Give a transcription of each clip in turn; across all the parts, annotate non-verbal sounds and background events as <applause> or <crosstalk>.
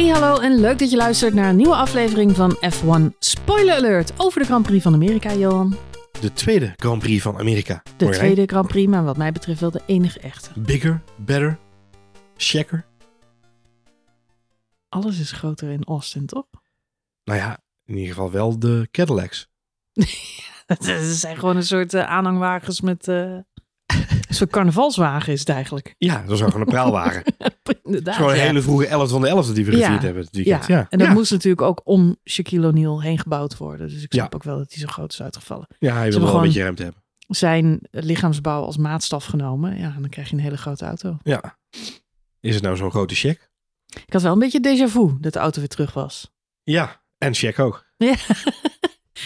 Hey hallo en leuk dat je luistert naar een nieuwe aflevering van F1 Spoiler Alert over de Grand Prix van Amerika, Johan. De tweede Grand Prix van Amerika. De tweede Grand Prix, maar wat mij betreft wel de enige echte. Bigger, better, checker. Alles is groter in Austin, toch? Nou ja, in ieder geval wel de Cadillacs. <laughs> Het zijn gewoon een soort eh, aanhangwagens met... eh, een soort carnavalswagen is het eigenlijk. Ja, dat is gewoon een praalwagen. <laughs> Inderdaad, gewoon een ja. hele vroege 11 van de 11 die we Ja. gevierd hebben. Ja, Ja, en dat moest natuurlijk ook om Shaquille O'Neal heen gebouwd worden. Dus ik snap ook wel dat hij zo groot is uitgevallen. ja, hij wil wel een beetje ruimte hebben. Zijn lichaamsbouw als maatstaf genomen. Ja, en dan krijg je een hele grote auto. Ja. Is het nou zo'n grote check? Ik had wel een beetje déjà vu dat de auto weer terug was. Ja, en check ook. Ja.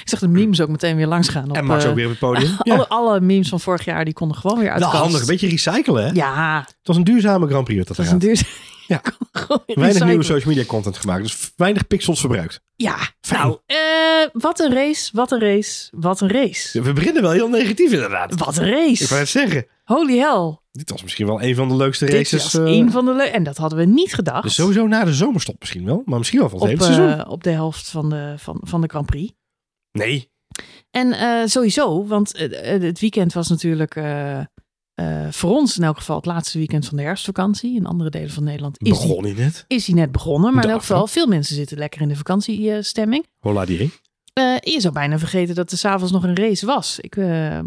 Ik zag de memes ook meteen weer langs gaan. Op, en Max eh, ook weer op het podium. <laughs> alle, Ja. alle memes van vorig jaar die konden gewoon weer uit kast. handig, een beetje recyclen hè? Ja, Het was een duurzame Grand Prix wat dat dat gaat. een duur. <laughs> Ja. <laughs> Weinig nieuwe social media content gemaakt, dus weinig pixels verbruikt. Ja, Fijn. nou, eh, wat een race, wat een race, wat een race. We beginnen wel heel negatief inderdaad. Wat een Ik race. wou het zeggen. Holy hell. Dit was misschien wel een van de leukste Dit races. was eh, een van de En dat hadden we niet gedacht. Dus sowieso na de zomerstop misschien wel. Maar misschien wel van het op, hele seizoen. eh, op de helft van de, van, van de Grand Prix. Nee. En eh, sowieso, want eh, eh, het weekend was natuurlijk voor ons in elk geval het laatste weekend van de herfstvakantie. In andere delen van Nederland is die, Begon hij net. is die net begonnen. Maar in elk geval, veel mensen zitten lekker in de vakantiestemming. Hola die. Eh je zou bijna vergeten dat er s'avonds nog een race was. Ik uh,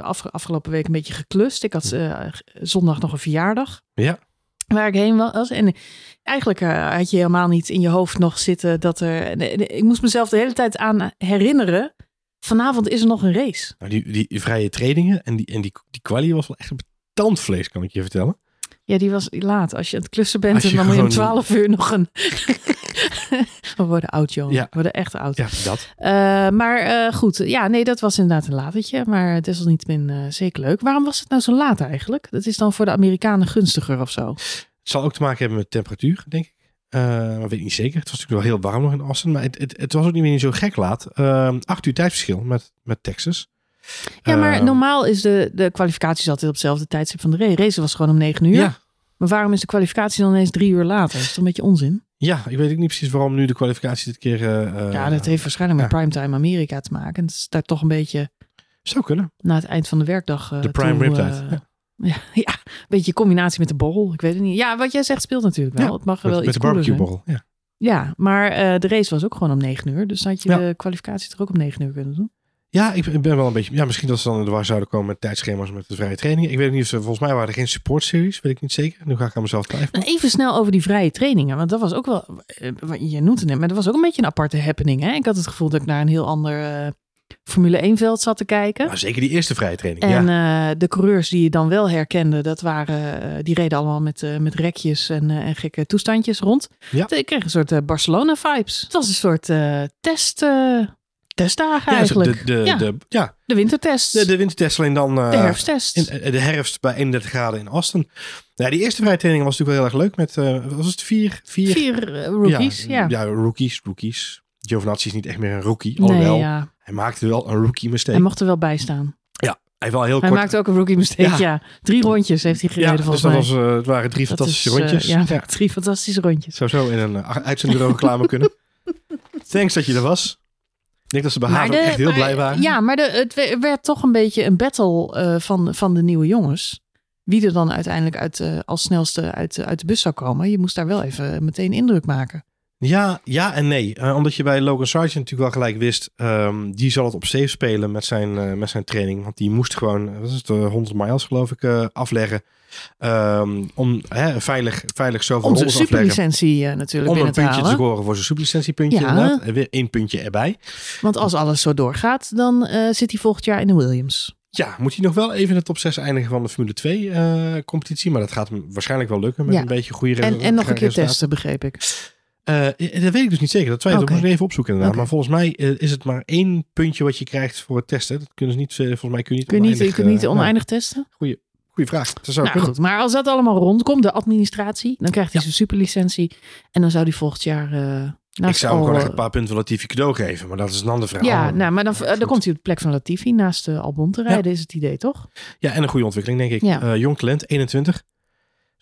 af, afgelopen week een beetje geklust. Ik had eh, zondag nog een verjaardag. Ja. Waar ik heen was. En eigenlijk eh, had je helemaal niet in je hoofd nog zitten dat er... en, en, ik moest mezelf de hele tijd aan herinneren. Vanavond is er nog een race. Nou, die, die vrije trainingen en die, en die, die kwalie was wel echt een tandvlees, kan ik je vertellen. Ja, die was laat. Als je aan het klussen bent, je dan moet je om gewoon- 12 uur nog een... <laughs> We worden oud, joh. Ja. We worden echt oud. Ja, dat. Uh, maar uh, goed, ja, nee, dat was inderdaad een latertje. Maar desalniettemin uh, zeker leuk. Waarom was het nou zo laat eigenlijk? Dat is dan voor de Amerikanen gunstiger of zo. Het zal ook te maken hebben met temperatuur, denk ik. Uh, maar weet ik niet zeker. Het was natuurlijk wel heel warm nog in Austin. Maar het, het, het was ook niet meer zo gek laat. Uh, acht uur tijdsverschil met, met Texas. Ja, maar Uh, normaal is de, de kwalificaties altijd op hetzelfde tijdstip van de race. Race was gewoon om negen uur. Ja, Maar waarom is de kwalificatie dan ineens drie uur later? Dat is toch een beetje onzin? ja, ik weet ook niet precies waarom nu de kwalificatie dit keer... uh, ja, dat heeft waarschijnlijk met primetime Amerika te maken. Het is daar toch een beetje Zou kunnen. na het eind van de werkdag. De prime toe, riptide, ja. Ja. <laughs> ja, een beetje combinatie met de borrel. Ik weet het niet. Ja, wat jij zegt speelt natuurlijk wel. Ja, het mag Met, wel met iets de barbecue. Ja. Ja, maar uh, de race was ook gewoon om 9 uur. Dus had je Ja. de kwalificatie toch ook om 9 uur kunnen doen. Ja, ik ben wel een beetje. Ja, misschien dat ze dan in de war zouden komen met tijdschema's met de vrije trainingen. Ik weet niet of ze. Volgens mij waren er geen support series. Weet ik niet zeker. Nu ga ik aan mezelf twijfelen. Nou, even snel over die vrije trainingen. Want dat was ook wel. eh, Je noemt het net, maar dat was ook een beetje een aparte happening. Hè? Ik had het gevoel dat ik naar een heel ander eh, Formule 1 veld zat te kijken. Maar zeker die eerste vrije training. En ja. eh, de coureurs die je dan wel herkende, dat waren, eh, die reden allemaal met, eh, met rekjes en, en gekke toestandjes rond. Ja. Ik kreeg een soort Barcelona-vibes. Het was een soort test, testdagen Ja, eigenlijk. De, de, ja, de, ja, de wintertest, de, de wintertest alleen dan. de herfsttest. In, de herfst bij 31 graden in Austin. Ja, die eerste vrije training was natuurlijk wel heel erg leuk. Met, was het vier? Vier, Vier rookies, ja. ja. rookies, rookies. Giovinazzi is niet echt meer een rookie. nee, Alhoewel, ja. Hij maakte wel een rookie mistake. Hij mocht er wel bij staan. Hij heeft wel heel Hij kort. maakte ook een rookie mistake, ja. Ja. Drie rondjes heeft hij gereden ja, dus dat mij. was, eh, het waren drie Dat fantastische is, eh, rondjes. ja, ja. <laughs> drie fantastische rondjes. Zou zo in een uh, uitzendbureau reclame kunnen. <laughs> Thanks dat je er was. Ik denk dat ze bij echt heel maar- blij waren. Ja, maar de, het we- werd toch een beetje een battle eh, van, van de nieuwe jongens. Wie er dan uiteindelijk uit, eh, als snelste uit, eh, uit de bus zou komen. Je moest daar wel even meteen indruk maken. Ja, ja en nee. Eh, omdat je bij Logan Sargent natuurlijk wel gelijk wist... ehm, die zal het op safe spelen met zijn, eh, met zijn training. Want die moest gewoon, eh, wat is het, eh, 100 miles geloof ik, afleggen. Ehm, om hè, veilig, veilig zoveel Om zijn superlicentie natuurlijk Om een te puntje te scoren voor zijn superlicentiepuntje Ja. En weer één puntje erbij. Want als alles zo doorgaat, dan zit hij volgend jaar in de Williams. Ja, moet hij nog wel even in de top 6 eindigen van de Formule 2 eh, competitie. Maar dat gaat hem waarschijnlijk wel lukken met Ja. een beetje goede En, en nog een keer testen, begreep ik. Eh, dat weet ik dus niet zeker. Dat twijfel Oké. ik moet ik even opzoeken inderdaad. Maar volgens mij eh, is het maar één puntje wat je krijgt voor het testen. Dat kunnen ze niet, eh, volgens mij kun je niet Kun je niet, oneindig, je kunt niet eh, oneindig testen? nou, goeie vraag. Dat zou Nou goed, maar als dat allemaal rondkomt, de administratie, dan krijgt hij Ja. zijn superlicentie. En dan zou hij volgend jaar... eh Ik zou hem gewoon echt een paar punten van Latifi cadeau geven. Maar dat is een andere vraag. Ja, Oh, nou, maar dan, dan komt hij op de plek van Latifi naast uh, Albon te rijden, is het idee toch? Ja, en een goede ontwikkeling denk ik. Ja. Eh, jong talent, 21.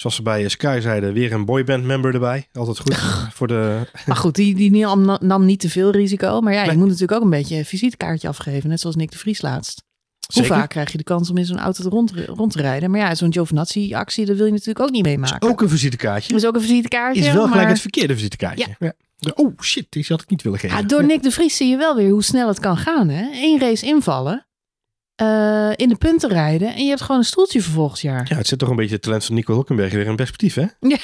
Zoals ze bij Sky zeiden, weer een boyband member erbij. Altijd goed voor de... Maar goed, die, die nam, nam niet te veel risico. Maar ja, je moet natuurlijk ook een beetje een visitekaartje afgeven. Net zoals Nick de Vries laatst. Hoe Zeker. vaak krijg je de kans om in zo'n auto te rond, rond te rijden? Maar ja, zo'n Giovinazzi-actie, dat wil je natuurlijk ook niet meemaken. Ook een visitekaartje. Is ook een visitekaartje. Is wel gelijk het verkeerde visitekaartje. Ja. Oh shit, die had ik niet willen geven. Ja, door Nick de Vries zie je wel weer hoe snel het kan gaan. Hè? Eén race invallen, eh, in de punten rijden en je hebt gewoon een stoeltje voor volgend jaar. Ja, het zit toch een beetje het talent van Nico Hulkenberg weer in perspectief, hè? <laughs>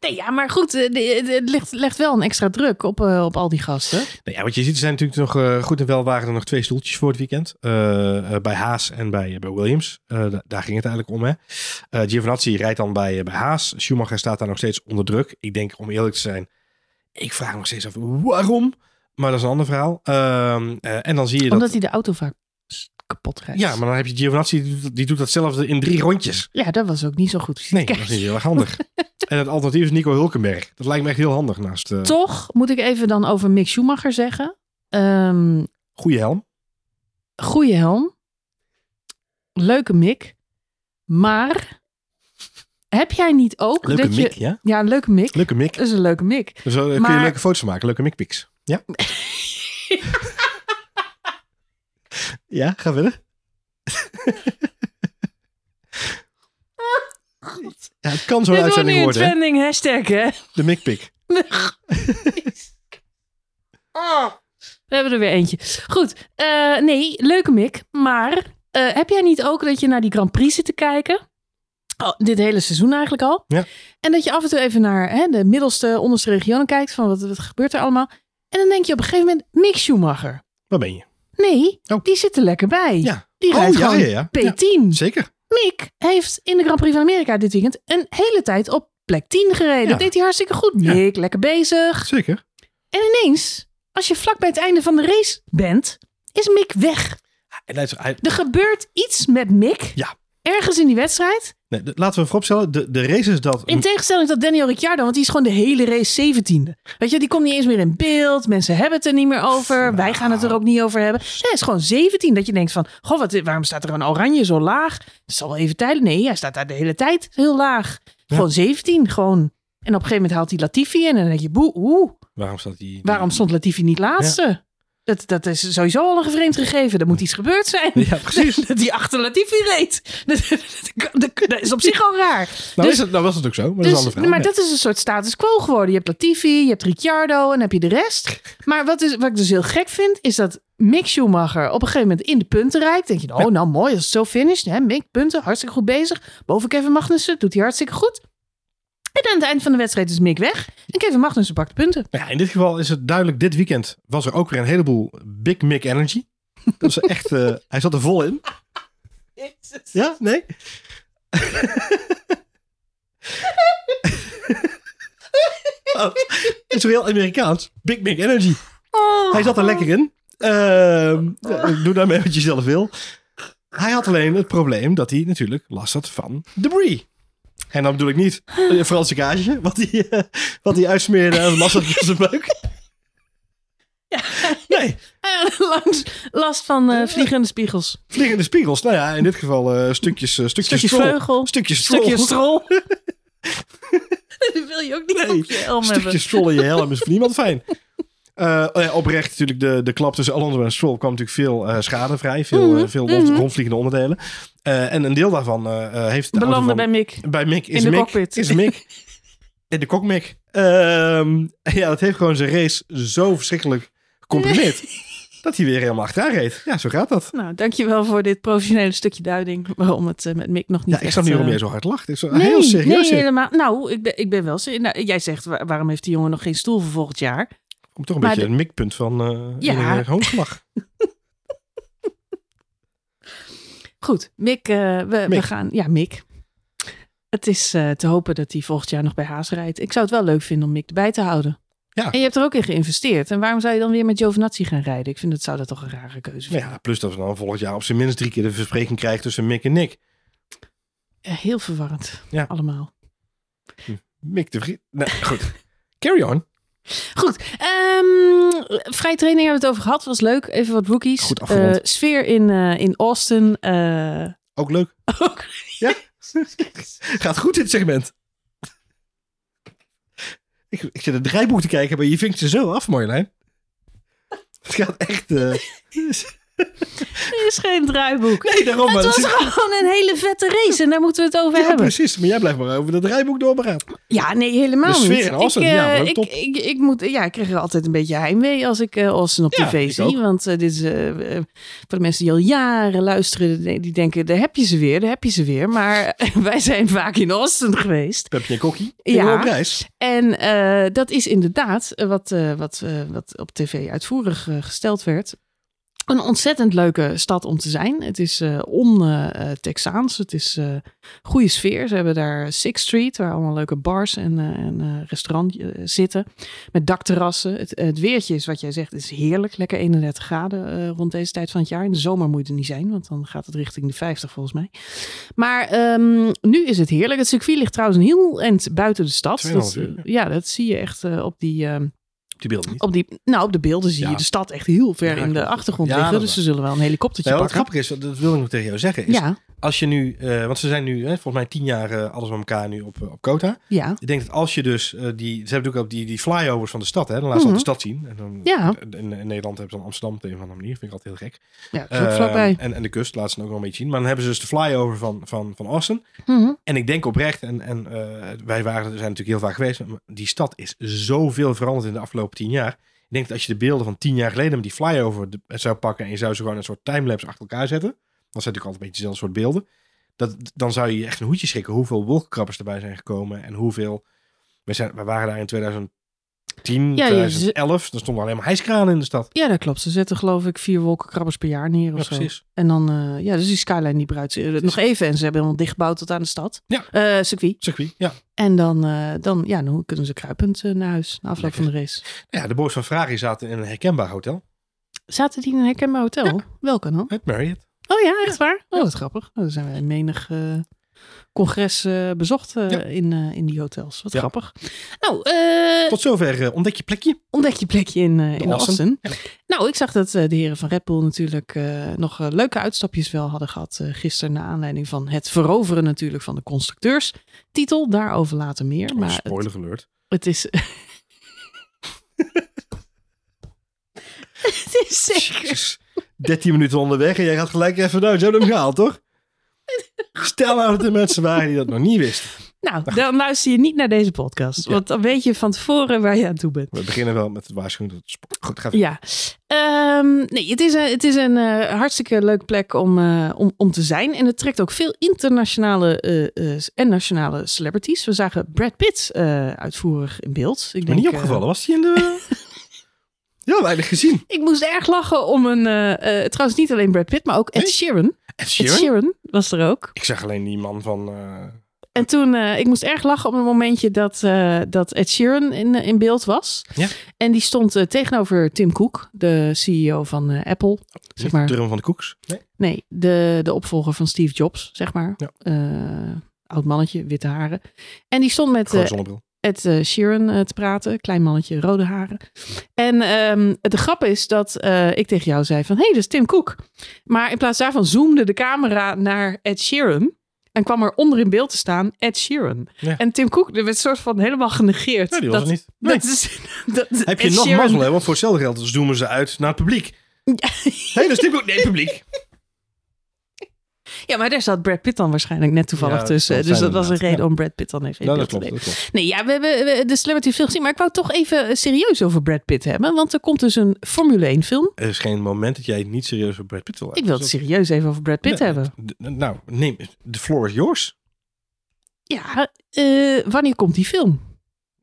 Nee, ja, maar goed, eh, de- het legt, legt wel een extra druk op, eh, op al die gasten. Nou ja, wat je ziet, er zijn natuurlijk nog eh, goed en wel waren er nog twee stoeltjes voor het weekend. Eh, eh, bij Haas en bij, bij Williams. Eh, da- daar ging het eigenlijk om. Hè. Eh Giovinazzi rijdt dan bij, eh, bij Haas. Schumacher staat daar nog steeds onder druk. Ik denk, om eerlijk te zijn, ik vraag me nog steeds af waarom. Maar dat is een ander verhaal. Ehm, eh, en dan zie je dat... Omdat hij de auto vaak kapot rijdt. Ja, maar dan heb je Giovinazzi, die doet, die doet datzelfde in drie rondjes. Ja, dat was ook niet zo goed. Nee, <laughs> dat is niet heel erg handig. <laughs> en het alternatief is Nico Hulkenberg. Dat lijkt me echt heel handig naast uh, Toch moet ik even dan over Mick Schumacher zeggen. Ehm goede helm. goeie helm. Leuke Mick. Maar heb jij niet ook Leuke dat mik, je... ja? Ja, een leuke Mick. Leuke mik. Dat is een leuke Mick. Dus uh, kun je Maar- leuke foto's van maken. Leuke mikpics. Ja? <laughs> ja, ga verder. ja, het kan zo'n Dit wordt uitzending nu een worden. hè? trending hashtag, hè? De mikpik. <laughs> We hebben er weer eentje. Goed, eh, nee, leuke Mick. Maar eh, heb jij niet ook dat je naar die Grand Prix zit te kijken? Oh, dit hele seizoen eigenlijk al. Ja. En dat je af en toe even naar hè, de middelste, onderste regionen kijkt. Van wat, wat gebeurt er allemaal? En dan denk je op een gegeven moment, Mick Schumacher. Waar ben je? Nee, Oh. die zit er lekker bij. Ja. Die Oh, rijdt ja, gewoon ja, ja. P10. Zeker. Mick heeft in de Grand Prix van Amerika dit weekend een hele tijd op plek 10 gereden. Dat deed hij hartstikke goed. Ja. Mick, lekker bezig. Zeker. En ineens, als je vlak bij het einde van de race bent, is Mick weg. En hij, hij- Er gebeurt iets met Mick. Ja. Ergens in die wedstrijd. nee, laten we vooropstellen, de, de race is dat... In tegenstelling tot Daniel Ricciardo, want die is gewoon de hele race 17e. Weet je, die komt niet eens meer in beeld. Mensen hebben het er niet meer over. Wij gaan het er ook niet over hebben. Nee, hij is gewoon 17. Dat je denkt van, goh, wat, waarom staat er een oranje zo laag? Dat zal wel even tijd. Nee, hij staat daar de hele tijd heel laag. Gewoon 17, gewoon. En op een gegeven moment haalt hij Latifi in. En dan denk je, boe, oeh, Waarom staat die... waarom stond Latifi niet laatste? Dat, dat is sowieso al een gevreemd gegeven. Er moet iets gebeurd zijn. Ja, precies. <laughs> Dat hij achter Latifi reed. <laughs> Dat, dat, dat- dat is op zich al raar. Nou, Dus- is het, nou was het ook zo, maar dat is een Dus, maar Ja. dat is een soort status quo geworden. Je hebt Latifi, je hebt Ricciardo en dan heb je de rest. Maar wat, is, wat ik dus heel gek vind, is dat Mick Schumacher op een gegeven moment in de punten rijdt. Denk je, oh nou mooi, als het zo finished. Hè? Mick, punten, hartstikke goed bezig. Boven Kevin Magnussen, doet hij hartstikke goed. En aan het eind van de wedstrijd is Mick weg. En Kevin Magnussen pakt de punten. Ja, in dit geval is het duidelijk, dit weekend was er ook weer een heleboel Big Mick Energy. Dat is echt, eh, <laughs> hij zat er vol in. Ja, nee? Het is heel Amerikaans. Big Mick Energy. Oh, Hij zat er lekker in. Ehm, doe daarmee wat je zelf wil. Hij had alleen het probleem dat hij natuurlijk last had van debris. En dan bedoel ik niet een Franse kaasje, wat hij, eh, wat hij uitsmeerde en last had van zijn buik. Ja. Nee, <laughs> Langs last van eh, vliegende spiegels. vliegende spiegels. Nou ja, in dit geval eh, stukjes, eh, stukjes Stukje strol. vleugel. Stukjes strol. Stukje strol. <laughs> <laughs> Dat wil je ook niet Nee, op je helm hebben. Stukjes strol in je helm is voor niemand fijn. Eh, oh oprecht natuurlijk, de, de klap tussen Alonso en Stroll kwam natuurlijk veel eh, schade vrij. Veel, Mhm, eh, veel mhm. rond- rondvliegende onderdelen. En een deel daarvan heeft de auto Belanden van, bij Mick. bij Mick. Is in de Mick, cockpit. Is Mick. <laughs> In de. Ehm, ja, dat heeft gewoon zijn race zo verschrikkelijk gecomprimeerd. <laughs> dat hij weer helemaal achteraan reed. Ja, zo gaat dat. Nou, dankjewel voor dit professionele stukje duiding. Waarom het met Mick nog niet Ja, ik snap niet waarom jij zo hard lacht. Ik zo, Nee, heel serieus. nee, helemaal. Nou, ik ben, ik ben wel... Nou, jij zegt, wa- waarom heeft die jongen nog geen stoel voor volgend jaar? Komt toch een Maar beetje de- een mikpunt van eh Ja. <laughs> Goed, Mick, eh, we, we gaan... Ja, Mick. Het is eh, te hopen dat hij volgend jaar nog bij Haas rijdt. Ik zou het wel leuk vinden om Mick erbij te houden. Ja. En je hebt er ook in geïnvesteerd. En waarom zou je dan weer met Giovinazzi gaan rijden? Ik vind dat zou dat toch een rare keuze Nou vinden. ja, plus dat we dan volgend jaar op zijn minst drie keer de verspreking krijgen tussen Mick en Nick. Heel verwarrend. Ja. Allemaal. Mick de Vries. Nee, goed. <laughs> Carry on. Goed. ehm vrije training hebben we het over gehad. Was leuk. Even wat rookies. Goed. Eh, sfeer in, eh, in Austin. eh, Ook leuk. <laughs> ook. Ja? Gaat goed dit segment. Ik, ik zit het draaiboek te kijken, maar je vinkt ze zo af, Marjolein. Het gaat echt... <laughs> eh, <laughs> Er is geen draaiboek. Nee, daarom. Het was is- gewoon een hele vette race en daar moeten we het over Ja, hebben. precies. Maar jij blijft maar over dat draaiboek doorpraten. Ja, nee, helemaal De sfeer niet. in Austin, ik, eh, ja, maar ik, top. ik, ik, moet, ja, ik krijg er altijd een beetje heimwee als ik eh Austin op Ja, tv zie. ook. Want eh, dit is eh, eh, voor de mensen die al jaren luisteren, die denken, daar heb je ze weer, daar heb je ze weer. Maar <laughs> wij zijn vaak in Austin geweest. Pepje en Kokkie. Ja. Reis. En eh, dat is inderdaad eh, wat, eh, wat, eh, wat op tv uitvoerig eh, gesteld werd. Een ontzettend leuke stad om te zijn. Het is eh on-Texaans. het is eh goede sfeer. Ze hebben daar Sixth Street, waar allemaal leuke bars en, eh en restaurants zitten. Met dakterrassen. Het, het weertje is wat jij zegt, is heerlijk. Lekker 31 graden rond deze tijd van het jaar. In de zomer moet het niet zijn, want dan gaat het richting de 50 volgens mij. Maar ehm, nu is het heerlijk. Het circuit ligt trouwens een heel eind buiten de stad. 2,5 Dat, uur, ja, dat zie je echt op die... Die beelden niet. op die, nou, op de beelden zie je de stad echt heel ver Ja, in de achtergrond Ja, liggen. Dus ze zullen wel een helikoptertje Ja, wat pakken. grappig is, dat wil ik nog tegen jou zeggen, is Ja, als je nu, eh, want ze zijn nu, hè, volgens mij tien jaar eh, alles bij elkaar nu op, eh, op Kota. ja, Ik denk dat als je dus, die, ze hebben natuurlijk ook die, die flyovers van de stad, hè, dan laten ze altijd de stad zien. En dan, Ja. in, in Nederland hebben ze dan Amsterdam op een of andere manier, vind ik altijd heel gek. ja, en, en de kust laten ze dan ook wel een beetje zien. Maar dan hebben ze dus de flyover van, van, van Austin. Mhm. En ik denk oprecht, en, en wij waren, zijn natuurlijk heel vaak geweest, maar die stad is zoveel veranderd in de afgelopen tien jaar. Ik denk dat als je de beelden van tien jaar geleden met die flyover zou pakken en je zou ze gewoon een soort timelapse achter elkaar zetten, dan zijn natuurlijk altijd een beetje dezelfde soort beelden. Dat, dan zou je echt een hoedje schrikken hoeveel wolkenkrabbers erbij zijn gekomen en hoeveel... We, zijn, we waren daar in 2010, Ja, je- 2011, er stonden alleen maar hijskranen in de stad. Ja, dat klopt. Ze zetten geloof ik vier wolkenkrabbers per jaar neer of Ja, zo. precies. En dan, eh, ja, dus die skyline die bruidt zich nog even. En ze hebben helemaal dichtgebouwd tot aan de stad. Ja. Eh, circuit. Circuit, ja. En dan, eh, dan, ja, dan kunnen ze kruipend eh, naar huis na afloop Lekker. van de race. Ja, de boys van Ferrari zaten in een herkenbaar hotel. Zaten die in een herkenbaar hotel? Welke dan? Het Marriott. Oh ja, echt waar? Oh, wat grappig. Oh, dan zijn wij menig eh, congres bezocht eh, Ja. in, eh, in die hotels. Wat Ja. grappig. Nou, eh, Tot zover ontdek je plekje. ontdek je plekje in, in Austin. Austin. Nou, ik zag dat de heren van Red Bull natuurlijk eh, nog leuke uitstapjes wel hadden gehad uh, gisteren. Naar aanleiding van het veroveren natuurlijk van de constructeurstitel. Daarover later meer. Maar het, Spoiler alert. het is... <laughs> het is zeker... Jezus. 13 minuten onderweg en jij gaat gelijk even, nou, ze hebben hem gehaald, toch? Stel nou dat de mensen waren die dat nog niet wisten. Nou, dan luister je niet naar deze podcast. Want dan weet je van tevoren waar je aan toe bent. We beginnen wel met het waarschuwen dat het spo- Goed, gaat Ja, Ehm, nee, het is een, het is een eh, hartstikke leuke plek om, eh, om, om te zijn. En het trekt ook veel internationale eh, en nationale celebrities. We zagen Brad Pitt uitvoerig in beeld. Ik Maar denk, niet opgevallen, was die in de... <laughs> Heel weinig gezien. ik moest erg lachen om een, eh, eh, trouwens niet alleen Brad Pitt, maar ook Ed Nee? Sheeran. Ed Ed Sheeran? Was er ook. Ik zag alleen die man van... eh, En toen, ik moest erg lachen op het momentje dat, dat Ed Sheeran in, in beeld was. Ja. En die stond tegenover Tim Cook, de CEO van Apple. Zeg maar. de drum van de koeks. Nee? Nee, de, de opvolger van Steve Jobs, zeg maar. Ja. Oud mannetje, witte haren. En die stond met eh, zonnebril. Ed eh, Sheeran eh, te praten. Klein mannetje, rode haren. En ehm, de grap is dat eh, ik tegen jou zei van... Hé, hey, dat is Tim Cook. Maar in plaats daarvan zoomde de camera naar Ed Sheeran... En kwam er onder in beeld te staan Ed Sheeran. Ja. En Tim Cook er werd soort van helemaal genegeerd. Nee, die was dat, er niet. <laughs> Nee. Dat is, dat, Heb je Ed nog Sheeran- mazzel, hè? Want voor hetzelfde geld zoomen ze uit naar het publiek. Nee, dat is natuurlijk ook... Nee, publiek. <laughs> Ja, maar daar zat Brad Pitt dan waarschijnlijk net toevallig Ja, tussen. Dus dat was een reden om Brad Pitt dan even in Ja, beeld te nemen. Nee, ja, we hebben de celebrity veel gezien. Maar ik wou toch even serieus over Brad Pitt hebben. Want er komt dus een Formule 1 film. Er is geen moment dat jij het niet serieus op Brad Pitt wil Ik wil het serieus even over Brad Pitt Nee, hebben. Nou, neem... The floor is yours. Ja, eh, wanneer komt die film?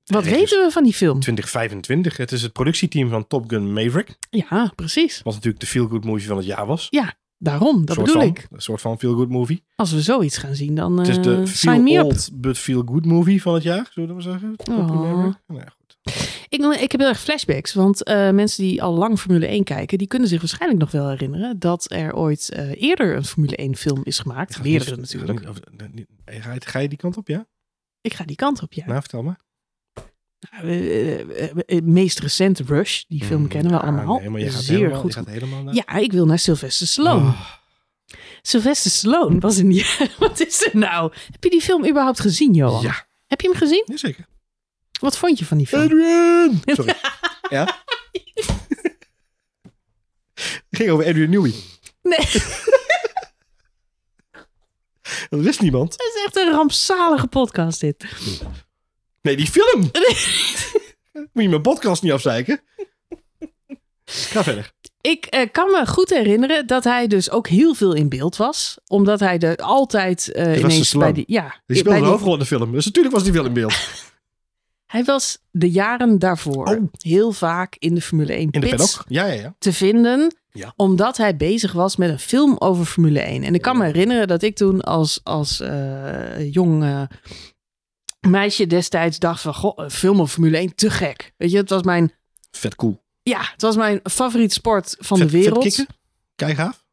Wat weten we van die film? 2025. Het is het productieteam van Top Gun Maverick. Ja, precies. Wat natuurlijk de feel-good movie van het jaar was. Daarom, dat bedoel van, ik. Een soort van feel-good movie. Als we zoiets gaan zien, dan het is eh de sign me feel up. old but feel-good movie van het jaar. Zullen we zeggen? Oh. Maverick. Nou goed. Ik, ik heb heel erg flashbacks, want eh, mensen die al lang Formule 1 kijken, die kunnen zich waarschijnlijk nog wel herinneren dat er ooit eh, eerder een Formule 1 film is gemaakt. Meerdere natuurlijk. Ga je, ga je die kant op, ja? Ik ga die kant op, ja. Nou, vertel maar. Nou, eh, eh, eh, het meest recente Rush, die film kennen we Ja, allemaal. Nee, maar je gaat Zeer helemaal, goed. Je gaat helemaal naar... Ja, ik wil naar Sylvester Stallone. Oh, Sylvester Stallone was in die... Wat is er nou? Heb je die film überhaupt gezien, Johan? Ja, Heb je hem gezien? zeker. Wat vond je van die film? Adrian! <laughs> Sorry. ja? Het ging over Adrian Newey. Nee, <laughs> Dat wist niemand. het is echt een rampzalige podcast dit. Nee, die film! <laughs> Moet je mijn podcast niet afzeiken? Ga verder. Ik eh, kan me goed herinneren dat hij dus ook heel veel in beeld was. Omdat hij er altijd Sylvester ineens bij die... Ja, Die speelde een hoofdrol in de film. Dus natuurlijk was die film in beeld. <laughs> Hij was de jaren daarvoor Oh. heel vaak in de Formule 1 In de pits paddock. Ja, ja, ja. te vinden. Ja. Omdat hij bezig was met een film over Formule 1. En ik kan me herinneren dat ik toen als, als eh, jong meisje destijds dacht van... Goh, over Formule 1, te gek. Weet je, het was mijn, Vet cool. ja, het was mijn favoriete sport van vet, de wereld. Vet kicken. Kijk gaaf.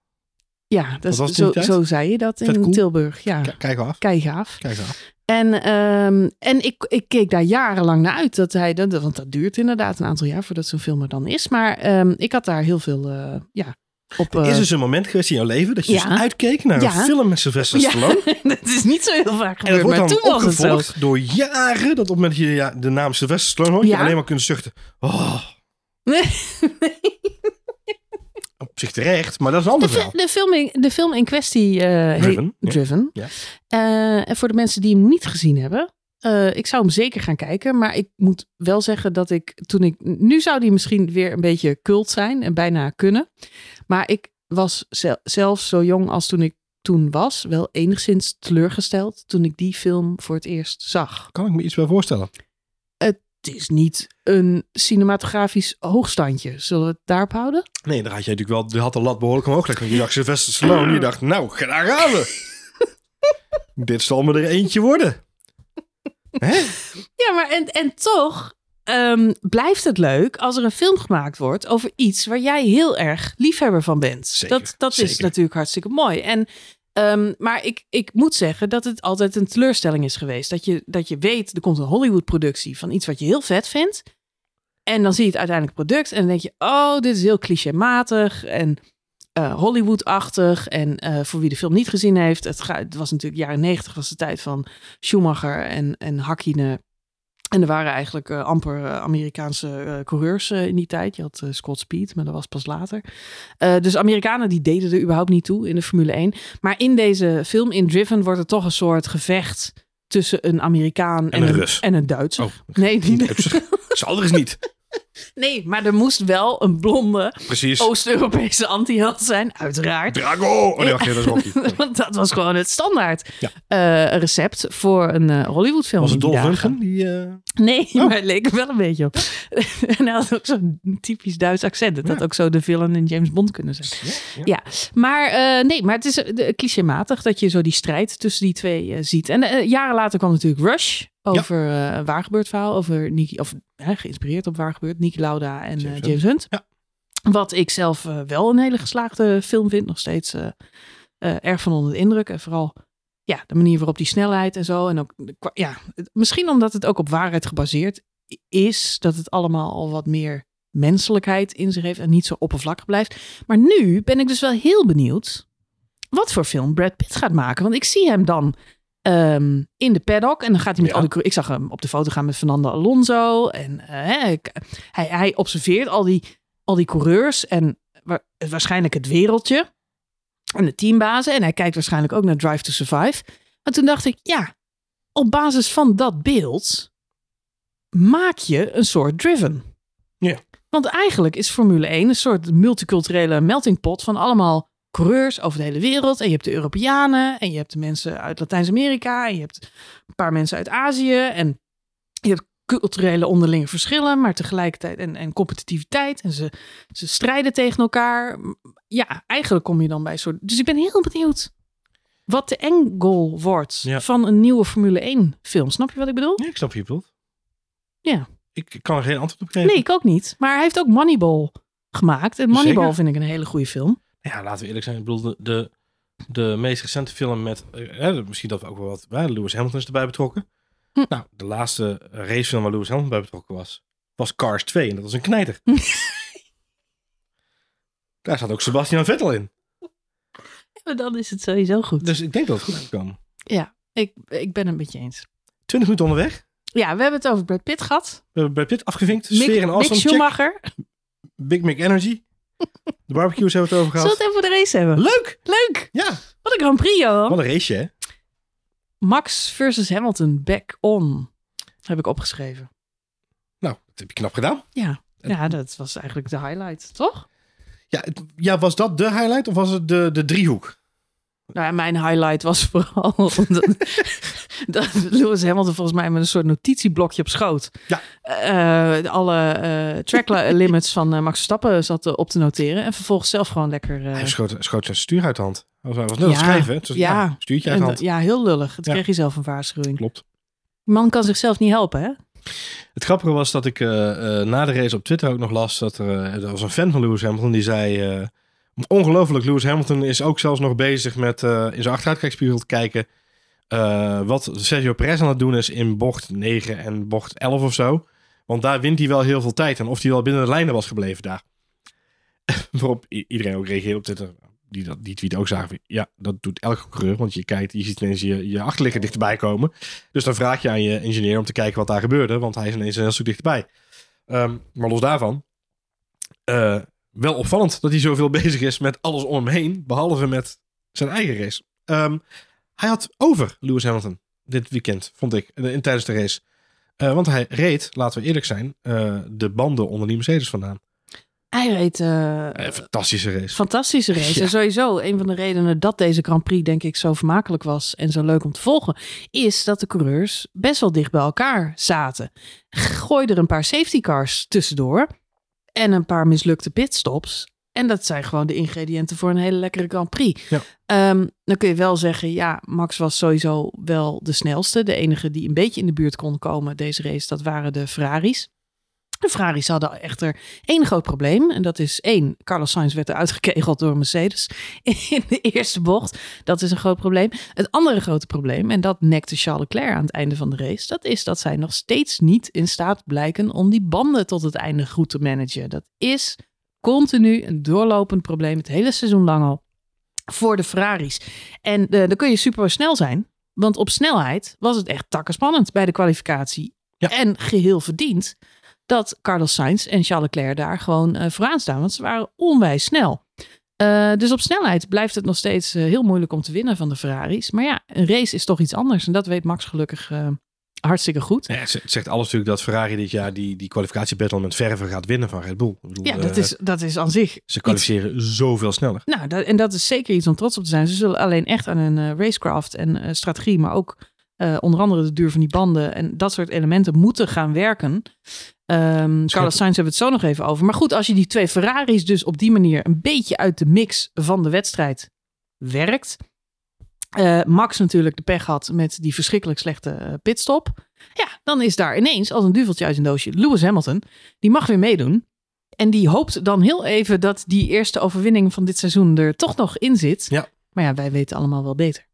Ja, dat is, was zo, zo zei je dat in cool. Tilburg. Ja, K- Kijk gaaf. kei gaaf. Kijk gaaf. En, ehm, en ik, ik keek daar jarenlang naar uit. Dat hij, dat, want dat duurt inderdaad een aantal jaar voordat zo'n film er dan is. Maar ehm, ik had daar heel veel eh, ja, op. Er eh, is dus een moment geweest in jouw leven dat je Ja. dus uitkeek naar Ja. een film met Sylvester ja, Stallone. <laughs> dat is niet zo heel vaak En dat gebeurd, wordt maar toen was het zo. opgevolgd door jaren. Dat op het moment dat je de naam Sylvester Stallone hoort, je alleen maar kunt zuchten. Oh, Nee, <laughs> op zich terecht, maar dat is een de, de, film in, de film in kwestie eh, heet Driven. Driven. Ja. Eh, en voor de mensen die hem niet gezien hebben. Eh, ik zou hem zeker gaan kijken. Maar ik moet wel zeggen dat ik toen ik. Nu zou die misschien weer een beetje cult zijn en bijna kunnen. Maar ik was zel- zelfs zo jong als toen ik toen was. Wel enigszins teleurgesteld toen ik die film voor het eerst zag. Kan ik me iets bij voorstellen? Het is niet een cinematografisch hoogstandje. Zullen we het daarop houden? Nee, dan had je natuurlijk wel, je had de lat behoorlijk omhoog gelegd. Want je dacht Sylvester Stallone, je dacht, nou, daar gaan we. <laughs> Dit zal me er eentje worden. Hè? <laughs> Ja, maar en, en toch ehm, blijft het leuk als er een film gemaakt wordt over iets waar jij heel erg liefhebber van bent. Zeker, dat dat is natuurlijk hartstikke mooi. En, ehm, maar ik, ik moet zeggen dat het altijd een teleurstelling is geweest. Dat je, dat je weet, er komt een Hollywood-productie van iets wat je heel vet vindt. En dan zie je het uiteindelijk product en dan denk je, oh, dit is heel clichématig en eh, Hollywood-achtig. En eh, voor wie de film niet gezien heeft, het, ga- het was natuurlijk jaren negentig, was de tijd van Schumacher en, en Hakkinen. En er waren eigenlijk eh, amper Amerikaanse coureurs in die tijd. Je had Scott Speed, maar dat was pas later. Dus Amerikanen die deden er überhaupt niet toe in de Formule 1. Maar in deze film, in Driven, wordt er toch een soort gevecht tussen een Amerikaan en, een Rus. en een Duitser. Oh, Nee, niet, Duitser. Zal er eens niet. <laughs> nee, maar er moest wel een blonde Precies. Oost-Europese anti-held zijn, uiteraard. Drago! Oh nee, wacht, dat is Rocky. <laughs> Want dat was gewoon het standaard Ja. eh, recept voor een eh, Hollywood-film. Was het Dolph. Lundgren? Die, eh, Nee, Oh. maar het leek er wel een beetje op. <laughs> en hij had ook zo'n typisch Duits accent. Dat had ook zo de villain in James Bond kunnen zijn. ja. Ja, maar nee, maar het is clichématig dat je zo die strijd tussen die twee ziet. En jaren later kwam natuurlijk Rush over eh, een waargebeurd verhaal. Over Niki, of hè, geïnspireerd op waargebeurd. Niki Lauda en James eh, James Hunt. Ja. Wat ik zelf eh, wel een hele geslaagde film vind. Nog steeds erg van onder de indruk. En vooral ja, de manier waarop die snelheid en zo. En ook, ja, misschien omdat het ook op waarheid gebaseerd is. Dat het allemaal al wat meer menselijkheid in zich heeft. En niet zo oppervlakkig blijft. Maar nu ben ik dus wel heel benieuwd wat voor film Brad Pitt gaat maken. Want ik zie hem dan ehm, in de paddock. En dan gaat hij met Ja. al die... Ik zag hem op de foto gaan met Fernando Alonso. En eh, hij, hij observeert al die, al die coureurs. En wa- waarschijnlijk het wereldje. En de teambazen. En hij kijkt waarschijnlijk ook naar Drive to Survive. En toen dacht ik, ja, op basis van dat beeld maak je een soort driven. Ja. Want eigenlijk is Formule 1 een soort multiculturele melting pot van allemaal coureurs over de hele wereld. En je hebt de Europeanen en je hebt de mensen uit Latijns-Amerika en je hebt een paar mensen uit Azië. En je hebt culturele onderlinge verschillen, maar tegelijkertijd en, en competitiviteit. En ze, ze strijden tegen elkaar. Ja, eigenlijk kom je dan bij een soort... Dus ik ben heel benieuwd wat de angle wordt Ja. van een nieuwe Formule 1 film. Snap je wat ik bedoel? Ja, ik snap je bedoelt. Ja. Ik, ik kan er geen antwoord op geven. Nee, ik ook niet. Maar hij heeft ook Moneyball gemaakt. En Moneyball Zeker. vind ik een hele goede film. Ja, laten we eerlijk zijn. Ik bedoel, de, de, de meest recente film met... eh, hè, misschien dat we ook wel wat... hè, Lewis Hamilton is erbij betrokken. Hm. Nou, de laatste racefilm waar Lewis Hamilton bij betrokken was... was Cars 2. En dat was een knijter. <laughs> Daar staat ook Sebastian Vettel in. Maar dan is het sowieso goed. Dus ik denk dat het goed gaat komen. Ja, ik, ik ben het met je eens. 20 minuten onderweg. Ja, we hebben het over Brad Pitt gehad. We hebben Brad Pitt afgevinkt. Mick, Sfeer en Mick awesome. Check. Schumacher. Big Mac Energy. De barbecues hebben we het over Zullen we gehad. het even voor de race hebben? Leuk! Leuk! Ja, Wat een Grand Prix, joh. wat een race, hè? Max versus Hamilton, back on. Heb ik opgeschreven. Nou, dat heb je knap gedaan. Ja. Ja, dat was eigenlijk de highlight, toch? Ja, het- ja, was dat de highlight of was het de, de driehoek? Nou ja, mijn highlight was <laughs> vooral dat, dat Lewis Hamilton volgens mij met een soort notitieblokje op schoot. Ja. eh, alle eh, track li- <laughs> limits van eh, Max Verstappen zat eh, op te noteren. En vervolgens zelf gewoon lekker... eh, Hij schoot, schoot zijn stuur uit de hand. Hij was, hij was net als Ja, schrijven. hè? Het was- ja. ja, stuurtje uit de hand. ja, heel lullig. Het Ja. kreeg je zelf een waarschuwing. Klopt. Man kan zichzelf niet helpen, hè? Het grappige was dat ik eh, eh, na de race op Twitter ook nog las dat er, eh, er was een fan van Lewis Hamilton die zei eh, ongelooflijk, Lewis Hamilton is ook zelfs nog bezig met eh, in zijn achteruitkijkspiegel te kijken eh, wat Sergio Perez aan het doen is in bocht 9 en bocht 11 of zo. Want daar wint hij wel heel veel tijd en of hij wel binnen de lijnen was gebleven daar. <laughs> Waarop iedereen ook reageerde op Twitter. Die, dat, die tweet ook zagen. Ja, dat doet elke coureur. Want je kijkt, je ziet ineens je, je achterligger dichterbij komen. Dus dan vraag je aan je engineer om te kijken wat daar gebeurde. Want hij is ineens een heel stuk dichterbij. Ehm, maar los daarvan. eh, wel opvallend dat hij zoveel <laughs> bezig is met alles om hem heen. Behalve met zijn eigen race. Ehm, hij had over Lewis Hamilton dit weekend, vond ik, in, in- tijdens de race. Eh, want hij reed, laten we eerlijk zijn, eh, de banden onder die Mercedes vandaan. Hij reed eh, Eh, fantastische race. fantastische race. Ja. En sooieso, een van de redenen dat deze Grand Prix denk ik zo vermakelijk was en zo leuk om te volgen, is dat de coureurs best wel dicht bij elkaar zaten. Gooi er een paar safety cars tussendoor en een paar mislukte pitstops. En dat zijn gewoon de ingrediënten voor een hele lekkere Grand Prix. Ja. Ehm, dan kun je wel zeggen, ja, Max was sowieso wel de snelste. De enige die een beetje in de buurt kon komen deze race, dat waren de Ferraris. De Ferraris hadden echter één groot probleem. En dat is één, Carlos Sainz werd eruit gekegeld door Mercedes in de eerste bocht. Dat is een groot probleem. Het andere grote probleem, en dat nekte Charles Leclerc aan het einde van de race, dat is dat zij nog steeds niet in staat blijken om die banden tot het einde goed te managen. Dat is continu een doorlopend probleem, het hele seizoen lang al, voor de Ferraris. En eh, dan kun je super snel zijn, want op snelheid was het echt takkenspannend bij de kwalificatie. Ja. En geheel verdiend dat Carlos Sainz en Charles Leclerc daar gewoon eh, vooraan staan. Want ze waren onwijs snel. Eh, dus op snelheid blijft het nog steeds eh, heel moeilijk om te winnen van de Ferraris. Maar ja, een race is toch iets anders. En dat weet Max gelukkig hartstikke goed. Ja, het zegt- alles natuurlijk dat Ferrari dit jaar die, die kwalificatiebattle met verve gaat winnen van Red Bull. Bedoel, Ja, dat is, dat is aan zich Ze kwalificeren zoveel sneller. Nou, dat, en dat is zeker iets om trots op te zijn. Ze zullen alleen echt aan hun racecraft en strategie, maar ook onder andere de duur van die banden en dat soort elementen moeten gaan werken. Ehm Carlos Sainz hebben we het zo nog even over. Maar goed, als je die twee Ferraris dus op die manier een beetje uit de mix van de wedstrijd werkt. eh, Max natuurlijk de pech had met die verschrikkelijk slechte eh, pitstop. Ja, dan is daar ineens als een duveltje uit een doosje Lewis Hamilton. Die mag weer meedoen. En die hoopt dan heel even dat die eerste overwinning van dit seizoen er toch nog in zit. Ja. Maar ja, wij weten allemaal wel beter.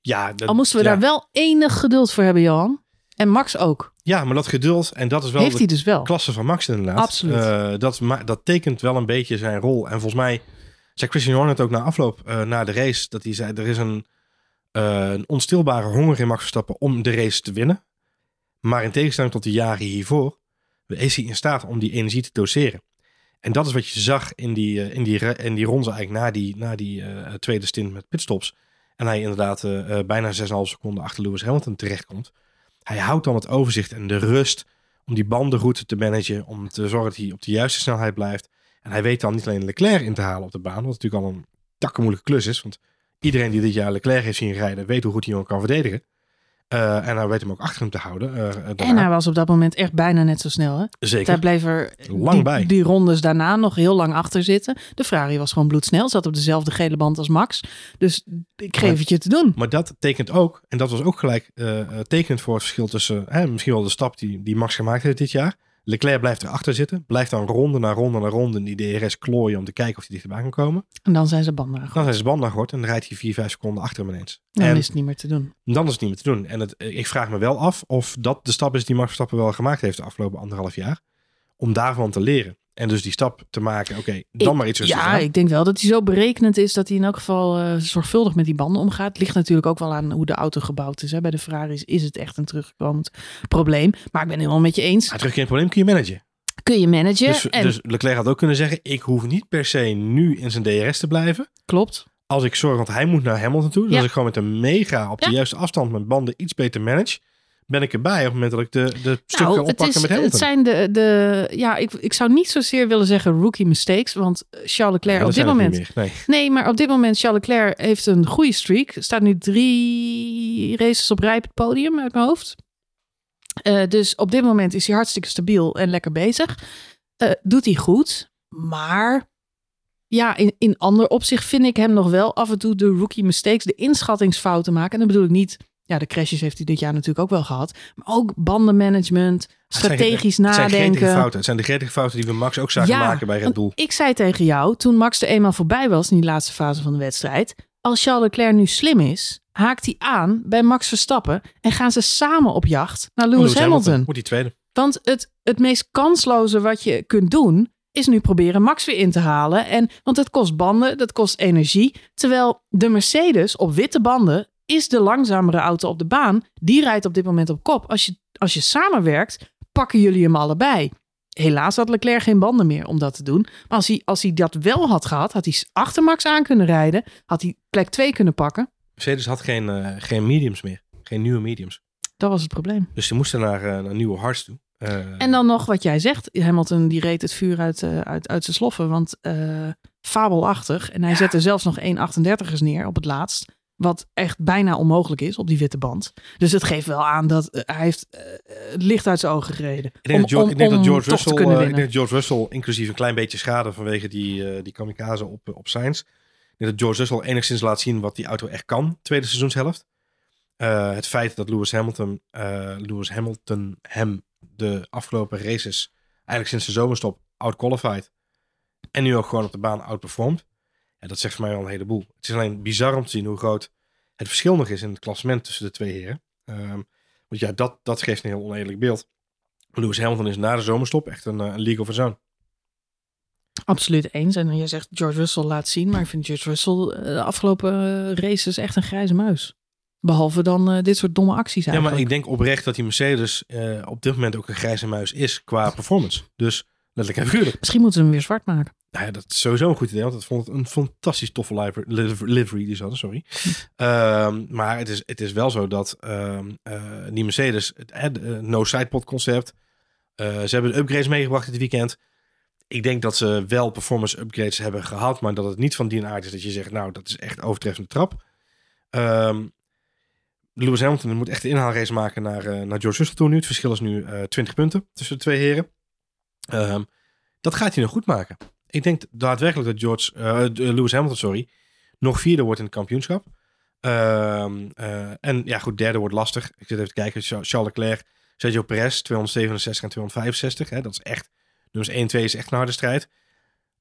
Ja, dat, Al moesten we ja. daar wel enig geduld voor hebben, Johan. En Max ook. Ja, maar dat geduld, en dat is wel Heeft de hij dus wel. klasse van Max inderdaad. Absoluut. Eh, dat, dat tekent wel een beetje zijn rol. En volgens mij zei Christian Horner het ook na afloop, eh, na de race, dat hij zei, er is een, eh, een onstilbare honger in Max Verstappen om de race te winnen. Maar in tegenstelling tot de jaren hiervoor, is hij in staat om die energie te doseren. En dat is wat je zag in die, in die, in die ronde eigenlijk na die, na die tweede stint met pitstops. En hij inderdaad bijna 6,5 seconden achter Lewis Hamilton terechtkomt. Hij houdt dan het overzicht en de rust om die bandenroute te managen. Om te zorgen dat hij op de juiste snelheid blijft. En hij weet dan niet alleen Leclerc in te halen op de baan. Wat natuurlijk al een takkenmoeilijke klus is. Want iedereen die dit jaar Leclerc heeft zien rijden, weet hoe goed die jongen kan verdedigen. Eh, en hij weet hem ook achter hem te houden. eh, En hij was op dat moment echt bijna net zo snel. Hè? Zeker. Daar bleef er Lang die, bij. die rondes daarna nog heel lang achter zitten. De Ferrari was gewoon bloedsnel. Zat op dezelfde gele band als Max. Dus ik geef Maar- het je te doen. Maar dat tekent ook, en dat was ook gelijk eh tekenend voor het verschil tussen hè, misschien wel de stap die, die Max gemaakt heeft dit jaar. Leclerc blijft erachter zitten, blijft dan ronde na ronde na ronde in die DRS klooien om te kijken of hij dichterbij kan komen. En dan zijn ze banden Dan zijn ze banden gehoord en dan rijdt hij 4, 5 seconden achter hem ineens. Dan en is het niet meer te doen. dan is het niet meer te doen. En het, ik vraag me wel af of dat de stap is die Max Verstappen wel gemaakt heeft de afgelopen anderhalf jaar. Om daarvan te leren. En dus die stap te maken, oké, dan Ik- maar iets rustig Ja, aan. ik denk wel dat hij zo berekenend is dat hij in elk geval eh, zorgvuldig met die banden omgaat. Ligt natuurlijk ook wel aan hoe de auto gebouwd is. Hè. Bij de Ferraris is het echt een terugkomend probleem. Maar ik ben helemaal met je eens. Maar terugkerend probleem kun je managen. Kun je managen. Dus, en dus Leclerc had ook kunnen zeggen, ik hoef niet per se nu in zijn DRS te blijven. klopt. Als ik zorg, want hij moet naar Hamilton toe. Dus Ja. als ik gewoon met een mega op de Ja. juiste afstand mijn banden iets beter manage, ben ik erbij op het moment dat ik de, de Nou, het, oppakken is, met het Hamilton. zijn de, de ja, ik, ik zou niet zozeer willen zeggen rookie mistakes, want Charles Leclerc Ja, op dit het moment, niet meer. Nee. nee, maar op dit moment Charles Leclerc heeft een goede streak. Staat nu drie races op rij op het podium uit mijn hoofd. Eh, dus op dit moment is hij hartstikke stabiel en lekker bezig. Eh, doet hij goed, maar ja, in, in ander opzicht vind ik hem nog wel af en toe de rookie mistakes, de inschattingsfouten maken. En dan bedoel ik niet, ja, de crashes heeft hij dit jaar natuurlijk ook wel gehad, maar ook bandenmanagement, Het zijn- strategisch Het zijn gretige nadenken. fouten. Het zijn de gretige fouten die we Max ook zagen maken bij Red Bull. Ik zei tegen jou, toen Max er eenmaal voorbij was in die laatste fase van de wedstrijd. Als Charles Leclerc nu slim is, haakt hij aan bij Max Verstappen en gaan ze samen op jacht naar Lewis, Hamilton. Wordt die tweede. Want het, het meest kansloze wat je kunt doen, is nu proberen Max weer in te halen. En, want het kost banden, dat kost energie. Terwijl de Mercedes op witte banden is de langzamere auto op de baan. Die rijdt op dit moment op kop. Als je, als je samenwerkt, pakken jullie hem allebei. Helaas had Leclerc geen banden meer om dat te doen. Maar als hij, als hij dat wel had gehad, had hij achter Max aan kunnen rijden. Had hij plek 2 kunnen pakken. Mercedes had geen, eh, geen mediums meer. Geen nieuwe mediums. Dat was het probleem. Dus ze moesten naar, naar nieuwe hards toe. Eh, En dan nog wat jij zegt. Hamilton die reed het vuur uit, uit, uit zijn sloffen. Want fabelachtig. En hij zette zelfs nog 1,38ers neer op het laatst. Wat echt bijna onmogelijk is op die witte band. Dus het geeft wel aan dat eh, hij heeft eh, het licht uit zijn ogen gereden. Ik denk, dat, George, ik denk dat George toch te Russell, kunnen eh, ik winnen. denk dat George Russell, inclusief een klein beetje schade vanwege die, eh die kamikaze op, op Sainz. Ik denk dat George Russell enigszins laat zien wat die auto echt kan, tweede seizoenshelft. Eh, het feit dat Lewis Hamilton, eh, Lewis Hamilton hem de afgelopen races, eigenlijk sinds de zomerstop, outqualified. En nu ook gewoon op de baan outperformed. Ja, dat zegt voor mij al een heleboel. Het is alleen bizar om te zien hoe groot het verschil nog is in het klassement tussen de twee heren. Ehm, want ja, dat, dat geeft een heel oneerlijk beeld. Lewis Hamilton is na de zomerstop echt een, eh, een league of his own. Absoluut eens. En je zegt George Russell laat zien. Maar ik vind George Russell eh, de afgelopen eh, races echt een grijze muis. Behalve dan dit soort domme acties Ja, eigenlijk. maar ik denk oprecht dat die Mercedes op dit moment ook een grijze muis is qua performance. Dus letterlijk en figuurlijk. Misschien moeten ze hem weer zwart maken. Nou ja, dat is sowieso een goed idee, want ik vond het een fantastisch toffe liver- liver- livery die ze hadden, sorry. Ehm, maar het is, het is wel zo dat ehm, eh, die Mercedes, het eh, de, no sidepod concept, eh, ze hebben upgrades meegebracht dit weekend. Ik denk dat ze wel performance upgrades hebben gehad, maar dat het niet van die aard is dat je zegt, nou, dat is echt overtreffende trap. Ehm Lewis Hamilton moet echt een inhaalrace maken naar, naar George Russell toe nu. Het verschil is nu eh 20 punten tussen de twee heren. Ehm, dat gaat hij nog goed maken. Ik denk daadwerkelijk dat George, eh, Lewis Hamilton, sorry, nog vierde wordt in het kampioenschap. Ehm, eh, en ja, goed, derde wordt lastig. Ik zit even te kijken. Charles Leclerc, Sergio Perez, 267 en 265. Hè, dat is echt, nummers 1 en 2 is echt een harde strijd.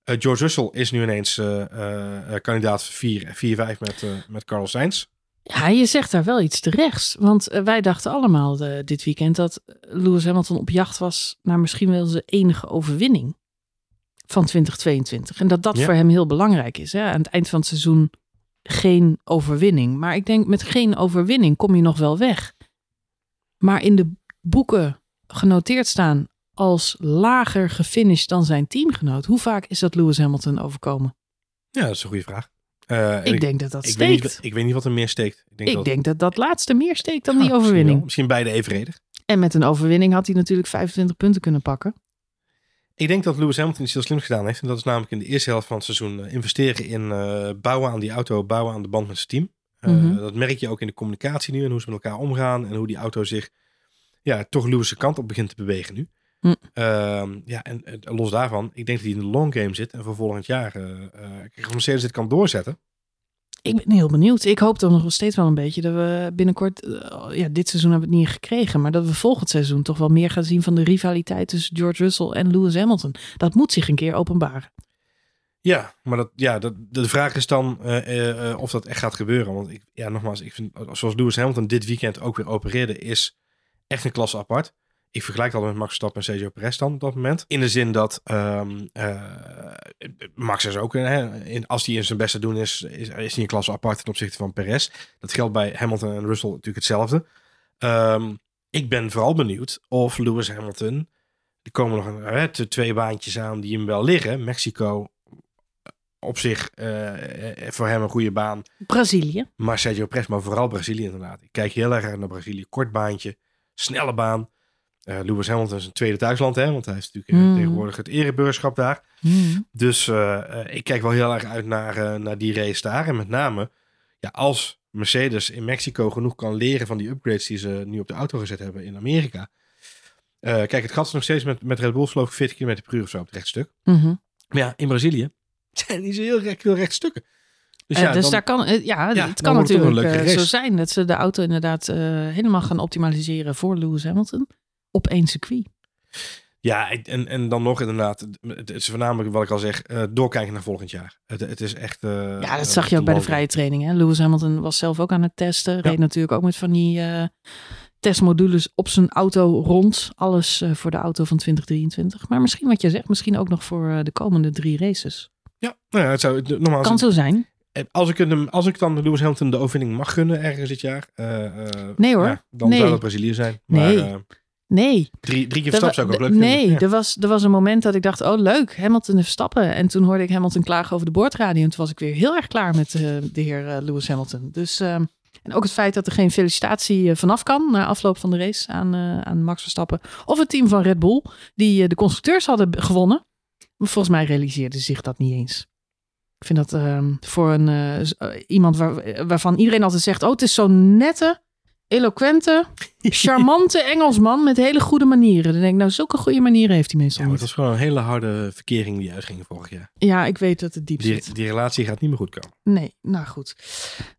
George Russell is nu ineens eh, eh, eh, kandidaat 4-5 met, met Carlos Sainz. Ja, je zegt daar wel iets terechts. Want eh, wij dachten allemaal eh, dit weekend dat Lewis Hamilton op jacht was naar misschien wel zijn enige overwinning van 2022. En dat dat Ja. voor hem heel belangrijk is. Hè? Aan het eind van het seizoen geen overwinning. Maar ik denk met geen overwinning kom je nog wel weg. Maar in de boeken genoteerd staan als lager gefinished dan zijn teamgenoot. Hoe vaak is dat Lewis Hamilton overkomen? Ja, dat is een goede vraag. Eh, Ik denk dat dat ik weet, steekt. niet, ik weet niet wat er meer steekt. Ik denk, Ik dat, denk dat dat laatste meer steekt dan Ja, die overwinning. Misschien beide evenredig. En met een overwinning had hij natuurlijk 25 punten kunnen pakken. Ik denk dat Lewis Hamilton iets heel slims gedaan heeft. En dat is namelijk in de eerste helft van het seizoen eh, investeren in eh, bouwen aan die auto, bouwen aan de band met zijn team. Mhm. Dat merk je ook in de communicatie nu en hoe ze met elkaar omgaan en hoe die auto zich ja, toch Lewis' kant op begint te bewegen nu. Hm. Ehm, ja, en los daarvan, ik denk dat hij in de long game zit en voor volgend jaar Mercedes dit kan doorzetten. Ik ben heel benieuwd. Ik hoop dan nog wel steeds wel een beetje dat we binnenkort, eh, ja, dit seizoen hebben we het niet gekregen, maar dat we volgend seizoen toch wel meer gaan zien van de rivaliteit tussen George Russell en Lewis Hamilton. Dat moet zich een keer openbaren. Ja, maar dat, ja, dat, de vraag is dan of dat echt gaat gebeuren. Want ik, ja, nogmaals, ik vind, zoals Lewis Hamilton dit weekend ook weer opereerde, is echt een klasse apart. Ik vergelijk altijd met Max Verstappen en Sergio Perez dan op dat moment. In de zin dat ehm, eh, Max is ook, hè, in, als hij in zijn beste doen is, is, is hij een klas apart ten opzichte van Perez. Dat geldt bij Hamilton en Russell natuurlijk hetzelfde. Ehm, ik ben vooral benieuwd of Lewis Hamilton, er komen nog een, hè, de twee baantjes aan die hem wel liggen. Mexico op zich eh, voor hem een goede baan. Brazilië. Maar Sergio Perez, maar vooral Brazilië inderdaad. Ik kijk heel erg naar Brazilië. Kort baantje, snelle baan. Uh, Lewis Hamilton is een tweede thuisland, hè, want hij heeft natuurlijk Mm. tegenwoordig het erebeurschap daar. Hmm. Dus eh, eh, ik kijk wel heel erg uit naar, eh, naar die race daar. En met name, ja, als Mercedes in Mexico genoeg kan leren van die upgrades die ze nu op de auto gezet hebben in Amerika. Eh, kijk, het gat is nog steeds met, met Red Bull, geloof ik, 40 km per uur of zo op het rechtstuk. Mhm. Maar ja, in Brazilië <laughs> zijn die zo heel recht, veel rechtstukken. Dus Eh, ja, dus dan- daar kan, eh, ja, Ja, het kan het natuurlijk eh, zo zijn dat ze de auto inderdaad eh, helemaal gaan optimaliseren voor Lewis Hamilton op één circuit. Ja, en, en dan nog inderdaad, het, is voornamelijk wat ik al zeg, eh, doorkijken naar volgend jaar. Het, het is echt... eh, Ja, dat zag je ook bij de vrije training. Hè? Lewis Hamilton was zelf ook aan het testen. Reed natuurlijk ook met van die eh, testmodules op zijn auto rond. Alles voor de auto van 2023. Maar misschien wat je zegt, misschien ook nog voor de komende drie races. Ja, nou ja, het zou normaal Kan zo zijn. Als ik, hem, als ik dan Lewis Hamilton de overwinning mag gunnen ergens dit jaar. Nee hoor. ja, dan Nee. zou dat Brazilië zijn. Maar Nee. Nee. drie, drie keer Er Verstappen zou ik ook leuk nee, vinden. Ja. er, was, er was een moment dat ik dacht, oh leuk, Hamilton en Verstappen. En toen hoorde ik Hamilton klagen over de boordradio. En toen was ik weer heel erg klaar met eh, de heer eh, Lewis Hamilton. Dus, ehm, en ook het feit dat er geen felicitatie eh, vanaf kan na afloop van de race aan, aan Max Verstappen. Of het team van Red Bull, die de constructeurs hadden gewonnen. Maar volgens mij realiseerde zich dat niet eens. Ik vind dat ehm, voor een, iemand waar, waarvan iedereen altijd zegt, oh het is zo'n nette, eloquente, <laughs> charmante Engelsman met hele goede manieren. Dan denk ik, nou, zulke goede manieren heeft hij Ja, meestal maar het niet. was gewoon een hele harde verkering die uitging vorig jaar. Ja, ik weet dat het diep Die, zit. die relatie gaat niet meer goed komen. Nee, nou goed.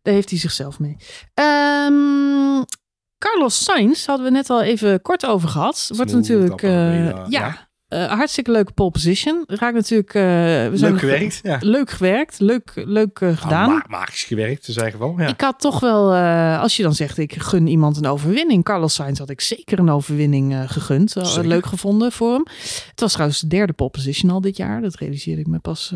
Daar heeft hij zichzelf mee. Ehm, Carlos Sainz hadden we net al even kort over gehad. Wordt natuurlijk, eh, ja, ja, eh, hartstikke leuke pole position. Raakt natuurlijk, we zijn Leuk gewerkt. Ja. Leuk gewerkt, leuk, leuk eh, gedaan. Ah, ma- magisch gewerkt zijn geval. Ja. Ik had toch wel, als je dan zegt, ik gun iemand een overwinning. Carlos Sainz had ik zeker een overwinning gegund. Zeker. leuk gevonden voor hem. Het was trouwens de derde pole position al dit jaar. Dat realiseerde ik me pas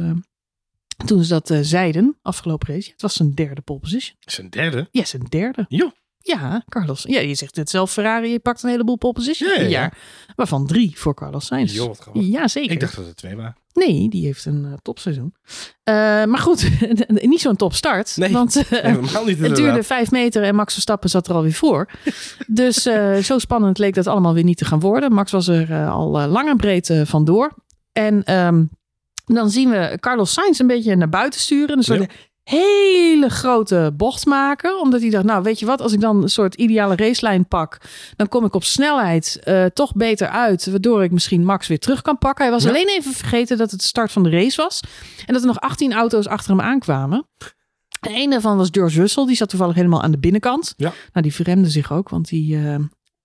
toen ze dat zeiden, afgelopen race. Het was zijn derde pole position. Zijn derde. Ja, zijn derde. Jo. Ja, Carlos. Ja, je zegt het zelf, Ferrari, je pakt een heleboel pole positions Ja, ja, jaar. Waarvan drie voor Carlos Sainz. Jo, wat grappig. Ja, zeker. Ik dacht dat het twee waren. Nee, die heeft een eh, topseizoen. Eh, maar goed, <laughs> niet zo'n topstart. Nee, want <laughs> eh, niet het duurde vijf meter en Max Verstappen zat er alweer voor. dus <laughs> zo spannend leek dat allemaal weer niet te gaan worden. Max was er al lang en breed vandoor. En ehm, dan zien we Carlos Sainz een beetje naar buiten sturen. Een soort hele grote bocht maken. Omdat hij dacht, nou weet je wat, als ik dan een soort ideale racelijn pak, dan kom ik op snelheid eh, toch beter uit. Waardoor ik misschien Max weer terug kan pakken. Hij was Ja. alleen even vergeten dat het de start van de race was. En dat er nog 18 auto's achter hem aankwamen. En een daarvan was George Russell. Die zat toevallig helemaal aan de binnenkant. Ja. Nou, die verremde zich ook, want die eh,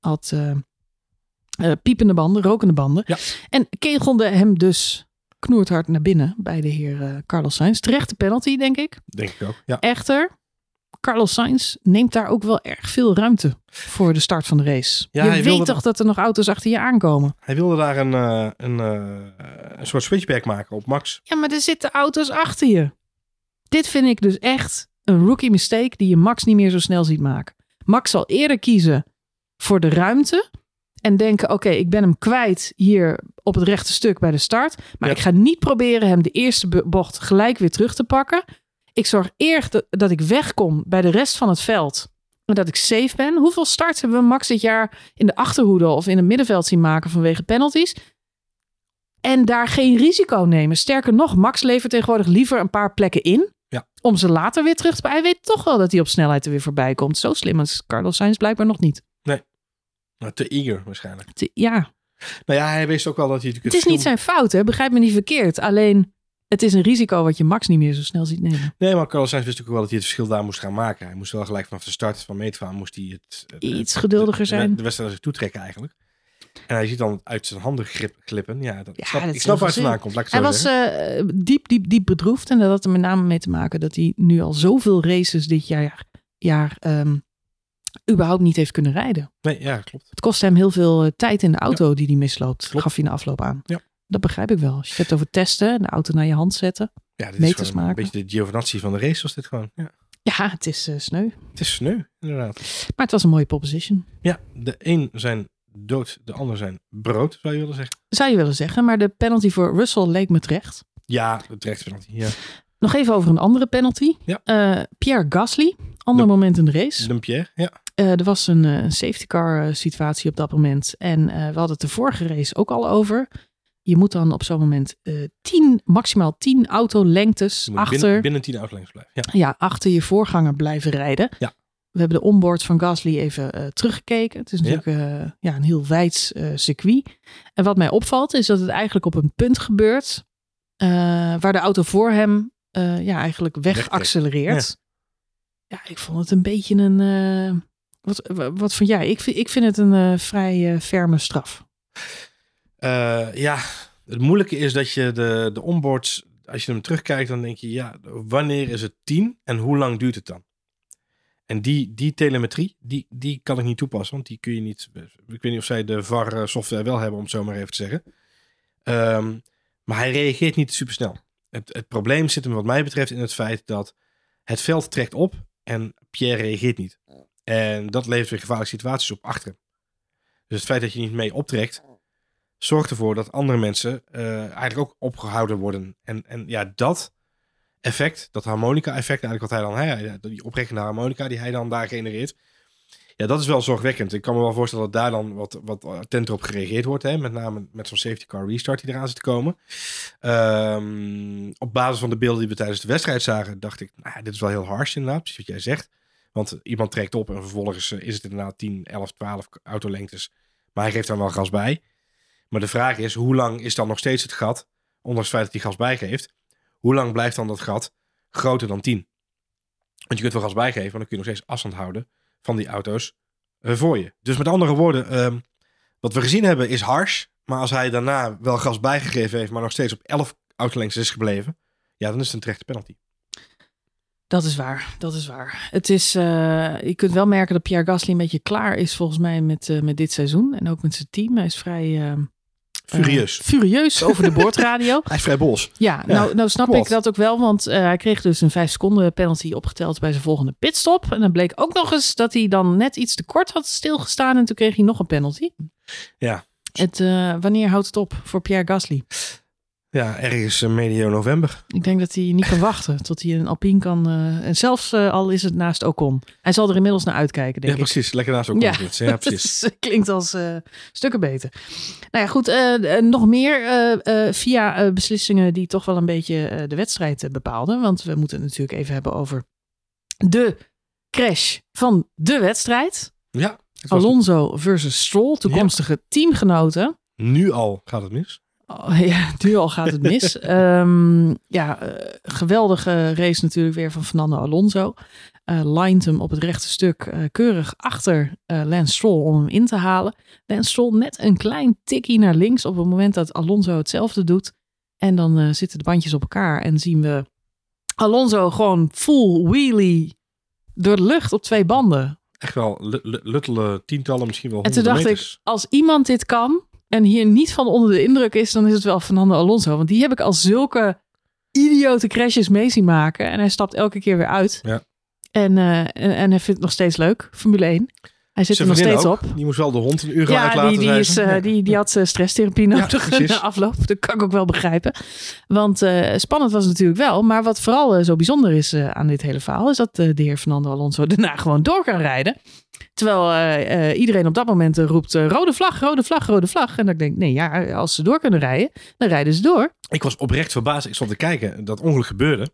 had eh, piepende banden, rokende banden. Ja. En kegelde hem dus knoerthard naar binnen bij de heer eh, Carlos Sainz. Terechte penalty, denk ik. Denk ik ook. Ja. Echter, Carlos Sainz neemt daar ook wel erg veel ruimte voor de start van de race. Ja, je weet wilde toch dat er nog auto's achter je aankomen? Hij wilde daar een, eh, een, eh, een soort switchback maken op Max. Ja, maar er zitten auto's achter je. Dit vind ik dus echt een rookie mistake die je Max niet meer zo snel ziet maken. Max zal eerder kiezen voor de ruimte en denken: oké, ik ben hem kwijt hier op het rechte stuk bij de start. Maar Ja. ik ga niet proberen hem de eerste bocht gelijk weer terug te pakken. Ik zorg eerst dat, dat ik wegkom bij de rest van het veld. En dat ik safe ben. Hoeveel starts hebben we Max dit jaar in de achterhoede of in het middenveld zien maken vanwege penalties? En daar geen risico nemen. Sterker nog, Max levert tegenwoordig liever een paar plekken in. Ja. Om ze later weer terug te... Hij weet toch wel dat hij op snelheid er weer voorbij komt. Zo slim is Carlos Sainz blijkbaar nog niet. Nou, te eager waarschijnlijk. Het- Ja, Nou ja, hij wist ook wel dat hij natuurlijk het is niet zijn fout, hè? begrijp me niet verkeerd. Alleen, het is een risico wat je Max niet meer zo snel ziet nemen. Nee, maar Carlos Sainz wist natuurlijk wel dat hij het verschil daar moest gaan maken. Hij moest wel gelijk vanaf de start van meetvan moest hij het, het- Iets het- geduldiger de- zijn. De wedstrijd naar zich toe trekken eigenlijk. En hij ziet dan uit zijn handen grip, glippen. Ja, dat, Ja, ik snap, dat ik is snap heel waar het vandaan komt. Hij het was eh, diep, diep, diep bedroefd. En dat had er met name mee te maken dat hij nu al zoveel races dit jaar, jaar ehm, überhaupt niet heeft kunnen rijden. Nee, ja, klopt. Het kost hem heel veel eh, tijd in de auto die hij misloopt, Klopt. gaf hij in de afloop aan. Ja. Dat begrijp ik wel. Als je het hebt over testen, de auto naar je hand zetten. Ja, dit Meters is maken. een beetje de Giovinazzi van de race was dit gewoon. Ja. Ja, het is eh, sneu. Het is sneu, inderdaad. Maar het was een mooie proposition. Ja, de een zijn dood, de ander zijn brood, zou je willen zeggen. Zou je willen zeggen. Maar de penalty voor Russell leek me terecht. Ja, terecht penalty. Ja. Nog even over een andere penalty. Ja. Eh, Pierre Gasly, ander De- moment in de race. Dumpierre, ja. Eh, er was een, eh, safety car eh, situatie op dat moment. En we hadden het de vorige race ook al over. Je moet dan op zo'n moment 10, maximaal 10 autolengtes achter, binnen, binnen 10 autolengtes blijven. Ja. ja, achter je voorganger blijven rijden. Ja. We hebben de onboard van Gasly even teruggekeken. Het is natuurlijk eh, ja, een heel wijds eh, circuit. En wat mij opvalt is dat het eigenlijk op een punt gebeurt waar de auto voor hem ja, eigenlijk weg accelereert. Ja. ik vond het een beetje een... wat, wa- wat jij? Ik vind, ik vind het een eh, vrij eh, ferme straf. Eh, ja, het moeilijke is dat je de, de onboards, als je hem terugkijkt, dan denk je, ja, wanneer is het 10 en hoe lang duurt het dan? En die, die telemetrie, die, die kan ik niet toepassen, want die kun je niet. Ik weet niet of zij de VAR-software wel hebben, om het zo maar even te zeggen. Ehm, maar hij reageert niet supersnel. Het, het probleem zit hem, wat mij betreft, in het feit dat het veld trekt op en Pierre reageert niet. En dat levert weer gevaarlijke situaties op achter. Dus het feit dat je niet mee optrekt, zorgt ervoor dat andere mensen eh, eigenlijk ook opgehouden worden. En, en ja, dat effect, dat harmonica-effect, eigenlijk wat hij dan, hè, die oprekkende harmonica die hij dan daar genereert, ja, dat is wel zorgwekkend. Ik kan me wel voorstellen dat daar dan wat, wat attenter op gereageerd wordt, hè, met name met zo'n safety car restart die eraan zit te komen. Ehm, op basis van de beelden die we tijdens de wedstrijd zagen, dacht ik, nou, dit is wel heel harsh inderdaad, precies wat jij zegt. Want iemand trekt op en vervolgens eh, is het inderdaad 10, 11, 12 autolengtes. Maar hij geeft dan wel gas bij. Maar de vraag is, hoe lang is dan nog steeds het gat, ondanks het feit dat hij gas bijgeeft, hoe lang blijft dan dat gat groter dan 10? Want je kunt wel gas bijgeven, maar dan kun je nog steeds afstand houden van die auto's eh, voor je. Dus met andere woorden, ehm, wat we gezien hebben is harsh. Maar als hij daarna wel gas bijgegeven heeft, maar nog steeds op 11 autolengtes is gebleven, ja, dan is het een terechte penalty. Dat is waar, dat is waar. Het is, eh, je kunt wel merken dat Pierre Gasly een beetje klaar is volgens mij met, eh, met dit seizoen. En ook met zijn team. Hij is vrij... eh, Furieus. furieus over de boordradio. <laughs> hij is vrij bos. Ja, Ja, nou, nou snap klopt. ik dat ook wel, want eh, hij kreeg dus een 5 seconden penalty opgeteld bij zijn volgende pitstop. En dan bleek ook nog eens dat hij dan net iets te kort had stilgestaan en toen kreeg hij nog een penalty. Ja. Het, eh, wanneer houdt het op voor Pierre Gasly? Ja, ergens eh, medio november. Ik denk dat hij niet kan wachten tot hij een Alpine kan. eh, en zelfs eh, al is het naast Ocon. Hij zal er inmiddels naar uitkijken, denk Ja, ik. precies. Lekker naast ook Ja. ja. <laughs> precies. Klinkt als stukken beter. Nou ja, goed. nog meer via beslissingen die toch wel een beetje de wedstrijd bepaalden. Want we moeten het natuurlijk even hebben over de crash van de wedstrijd. Ja. Alonso versus Stroll, toekomstige teamgenoten. Nu al gaat het mis. Oh, <laughs> ja, nu al gaat het mis. <laughs> Ehm, ja, eh, geweldige race natuurlijk weer van Fernando Alonso. Eh lined hem op het rechte stuk eh, keurig achter eh, Lance Stroll om hem in te halen. Lance Stroll net een klein tikkie naar links op het moment dat Alonso hetzelfde doet. En dan zitten de bandjes op elkaar en zien we Alonso gewoon full wheelie door de lucht op twee banden. Echt wel lu- lu- luttele tientallen, misschien wel En toen dacht meters. ik, als iemand dit kan en hier niet van onder de indruk is, dan is het wel Fernando Alonso. Want die heb ik al zulke idiote crashes mee zien maken. En hij stapt elke keer weer uit. Ja. En, eh, en, en hij vindt het nog steeds leuk, Formule 1. Hij zit er nog steeds ook. op. Die moest wel de hond een uur Ja, uit laten die, die, is, eh, Ja. die, die had eh, stresstherapie <laughs> nodig precies. <laughs> na afloop. Dat kan ik ook wel begrijpen. Want spannend was het natuurlijk wel. Maar wat vooral zo bijzonder is aan dit hele verhaal... is dat de heer Fernando Alonso <laughs> daarna gewoon door kan rijden. Terwijl eh, eh, iedereen op dat moment eh, roept rode vlag, rode vlag, rode vlag. En dan denk ik, nee ja, als ze door kunnen rijden, dan rijden ze door. Ik was oprecht verbaasd. Ik stond te kijken. Dat ongeluk gebeurde.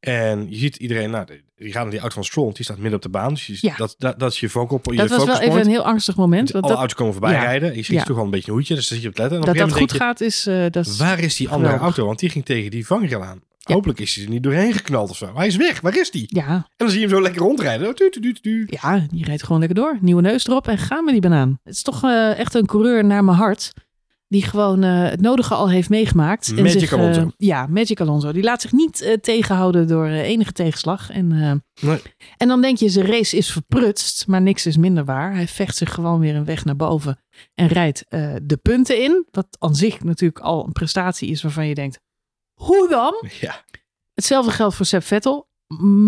En je ziet iedereen, nou, die gaat naar die auto van Stroll. want Die staat midden op de baan. Dus je, Ja. dat, dat, dat is je focal, je dat was wel focus even point. een heel angstig moment. Want Alle dat, auto's komen voorbij Ja. rijden. Je ziet Ja. toch wel een beetje een hoedje. Dus daar zit je op te letten. En dat dat goed gaat is... dat Waar is die andere auto? Want die ging tegen die vangrail aan. Ja. Hopelijk is hij er niet doorheen geknald of zo. Hij is weg. Waar is die? ja, En dan zie je hem zo lekker rondrijden. Tu, tu, tu. ja, die rijdt gewoon lekker door. Nieuwe neus erop en gaan met die banaan. Het is toch eh, echt een coureur naar mijn hart. Die gewoon eh, het nodige al heeft meegemaakt. Magic zich, eh, Alonso. ja, Magic Alonso. Die laat zich niet tegenhouden door enige tegenslag. En, Nee. en dan denk je, zijn race is verprutst. Maar niks is minder waar. Hij vecht zich gewoon weer een weg naar boven. En rijdt de punten in. Wat aan zich natuurlijk al een prestatie is waarvan je denkt, hoe dan? <laughs> Ja. Hetzelfde geldt voor Seb Vettel.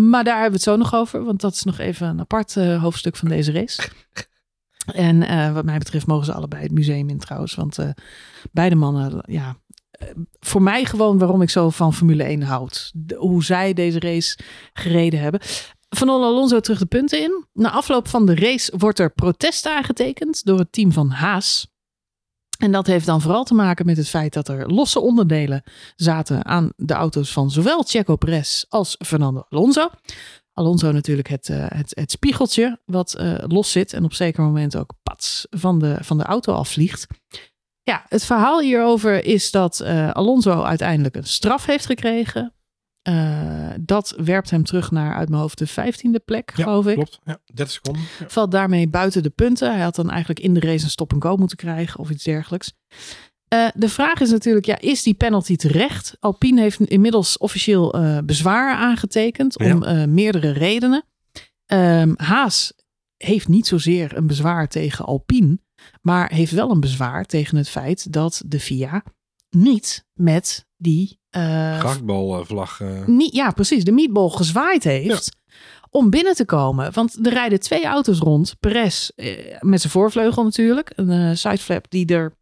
Maar daar hebben we het zo nog over. Want dat is nog even een apart eh, hoofdstuk van deze race. <laughs> En eh, wat mij betreft mogen ze allebei het museum in trouwens. Want eh, beide mannen, ja... Voor mij gewoon waarom ik zo van Formule 1 houd. De- hoe zij deze race gereden hebben. Van Alonso terug de punten in. Na afloop van de race wordt er protest aangetekend door het team van Haas. En dat heeft dan vooral te maken met het feit dat er losse onderdelen zaten aan de auto's van zowel Checo Perez als Fernando Alonso. Alonso natuurlijk het, eh, het, het spiegeltje wat eh, los zit en op zeker moment ook pats van de, van de auto afvliegt. Ja, het verhaal hierover is dat eh, Alonso uiteindelijk een straf heeft gekregen. Eh, dat werpt hem terug naar uit mijn hoofd de vijftiende plek, Ja, geloof ik. klopt. Ja, 30 seconden. Ja. Valt daarmee buiten de punten. Hij had dan eigenlijk in de race een stop-and-go moeten krijgen of iets dergelijks. Eh, de vraag is natuurlijk, ja, is die penalty terecht? Alpine heeft inmiddels officieel eh, bezwaar aangetekend om meerdere redenen. Ehm, Haas heeft niet zozeer een bezwaar tegen Alpine, maar heeft wel een bezwaar tegen het feit dat de FIA niet met die Gehaktbalvlag. eh ja, precies. De meatball gezwaaid heeft. Om binnen te komen. Want er rijden twee auto's rond. Perez eh, met zijn voorvleugel natuurlijk. Een eh, sideflap die er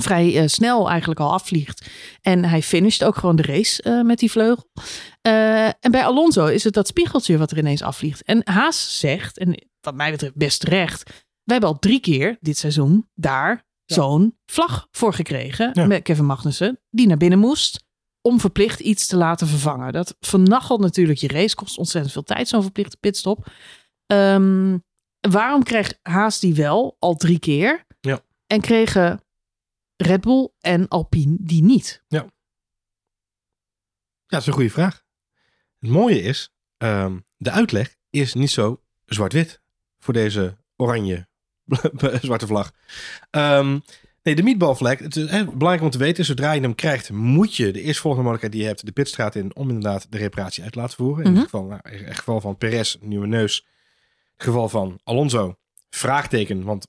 vrij snel eigenlijk al afvliegt. En hij finisht ook gewoon de race met die vleugel. En bij Alonso is het dat spiegeltje wat er ineens afvliegt. En Haas zegt, en wat mij betreft best terecht. Wij hebben al drie keer dit seizoen daar Ja. zo'n vlag voor gekregen. Ja. Met Kevin Magnussen. Die naar binnen moest om verplicht iets te laten vervangen. Dat vernachelt natuurlijk je race, kost ontzettend veel tijd, zo'n verplichte pitstop. Ehm, waarom kreeg Haas die wel al drie keer? Ja. En kregen Red Bull en Alpine die niet? Ja, dat is een goede vraag. Het mooie is, ehm, de uitleg is niet zo zwart-wit voor deze oranje <laughs> zwarte vlag. Ehm, nee, de meatball flag, het is hè, belangrijk om te weten, zodra je hem krijgt, moet je de eerstvolgende mogelijkheid die je hebt, de pitstraat in, om inderdaad de reparatie uit te laten voeren. In Mhm. het geval, nou, in het geval van Perez, nieuwe neus. Het geval van Alonso, vraagteken, want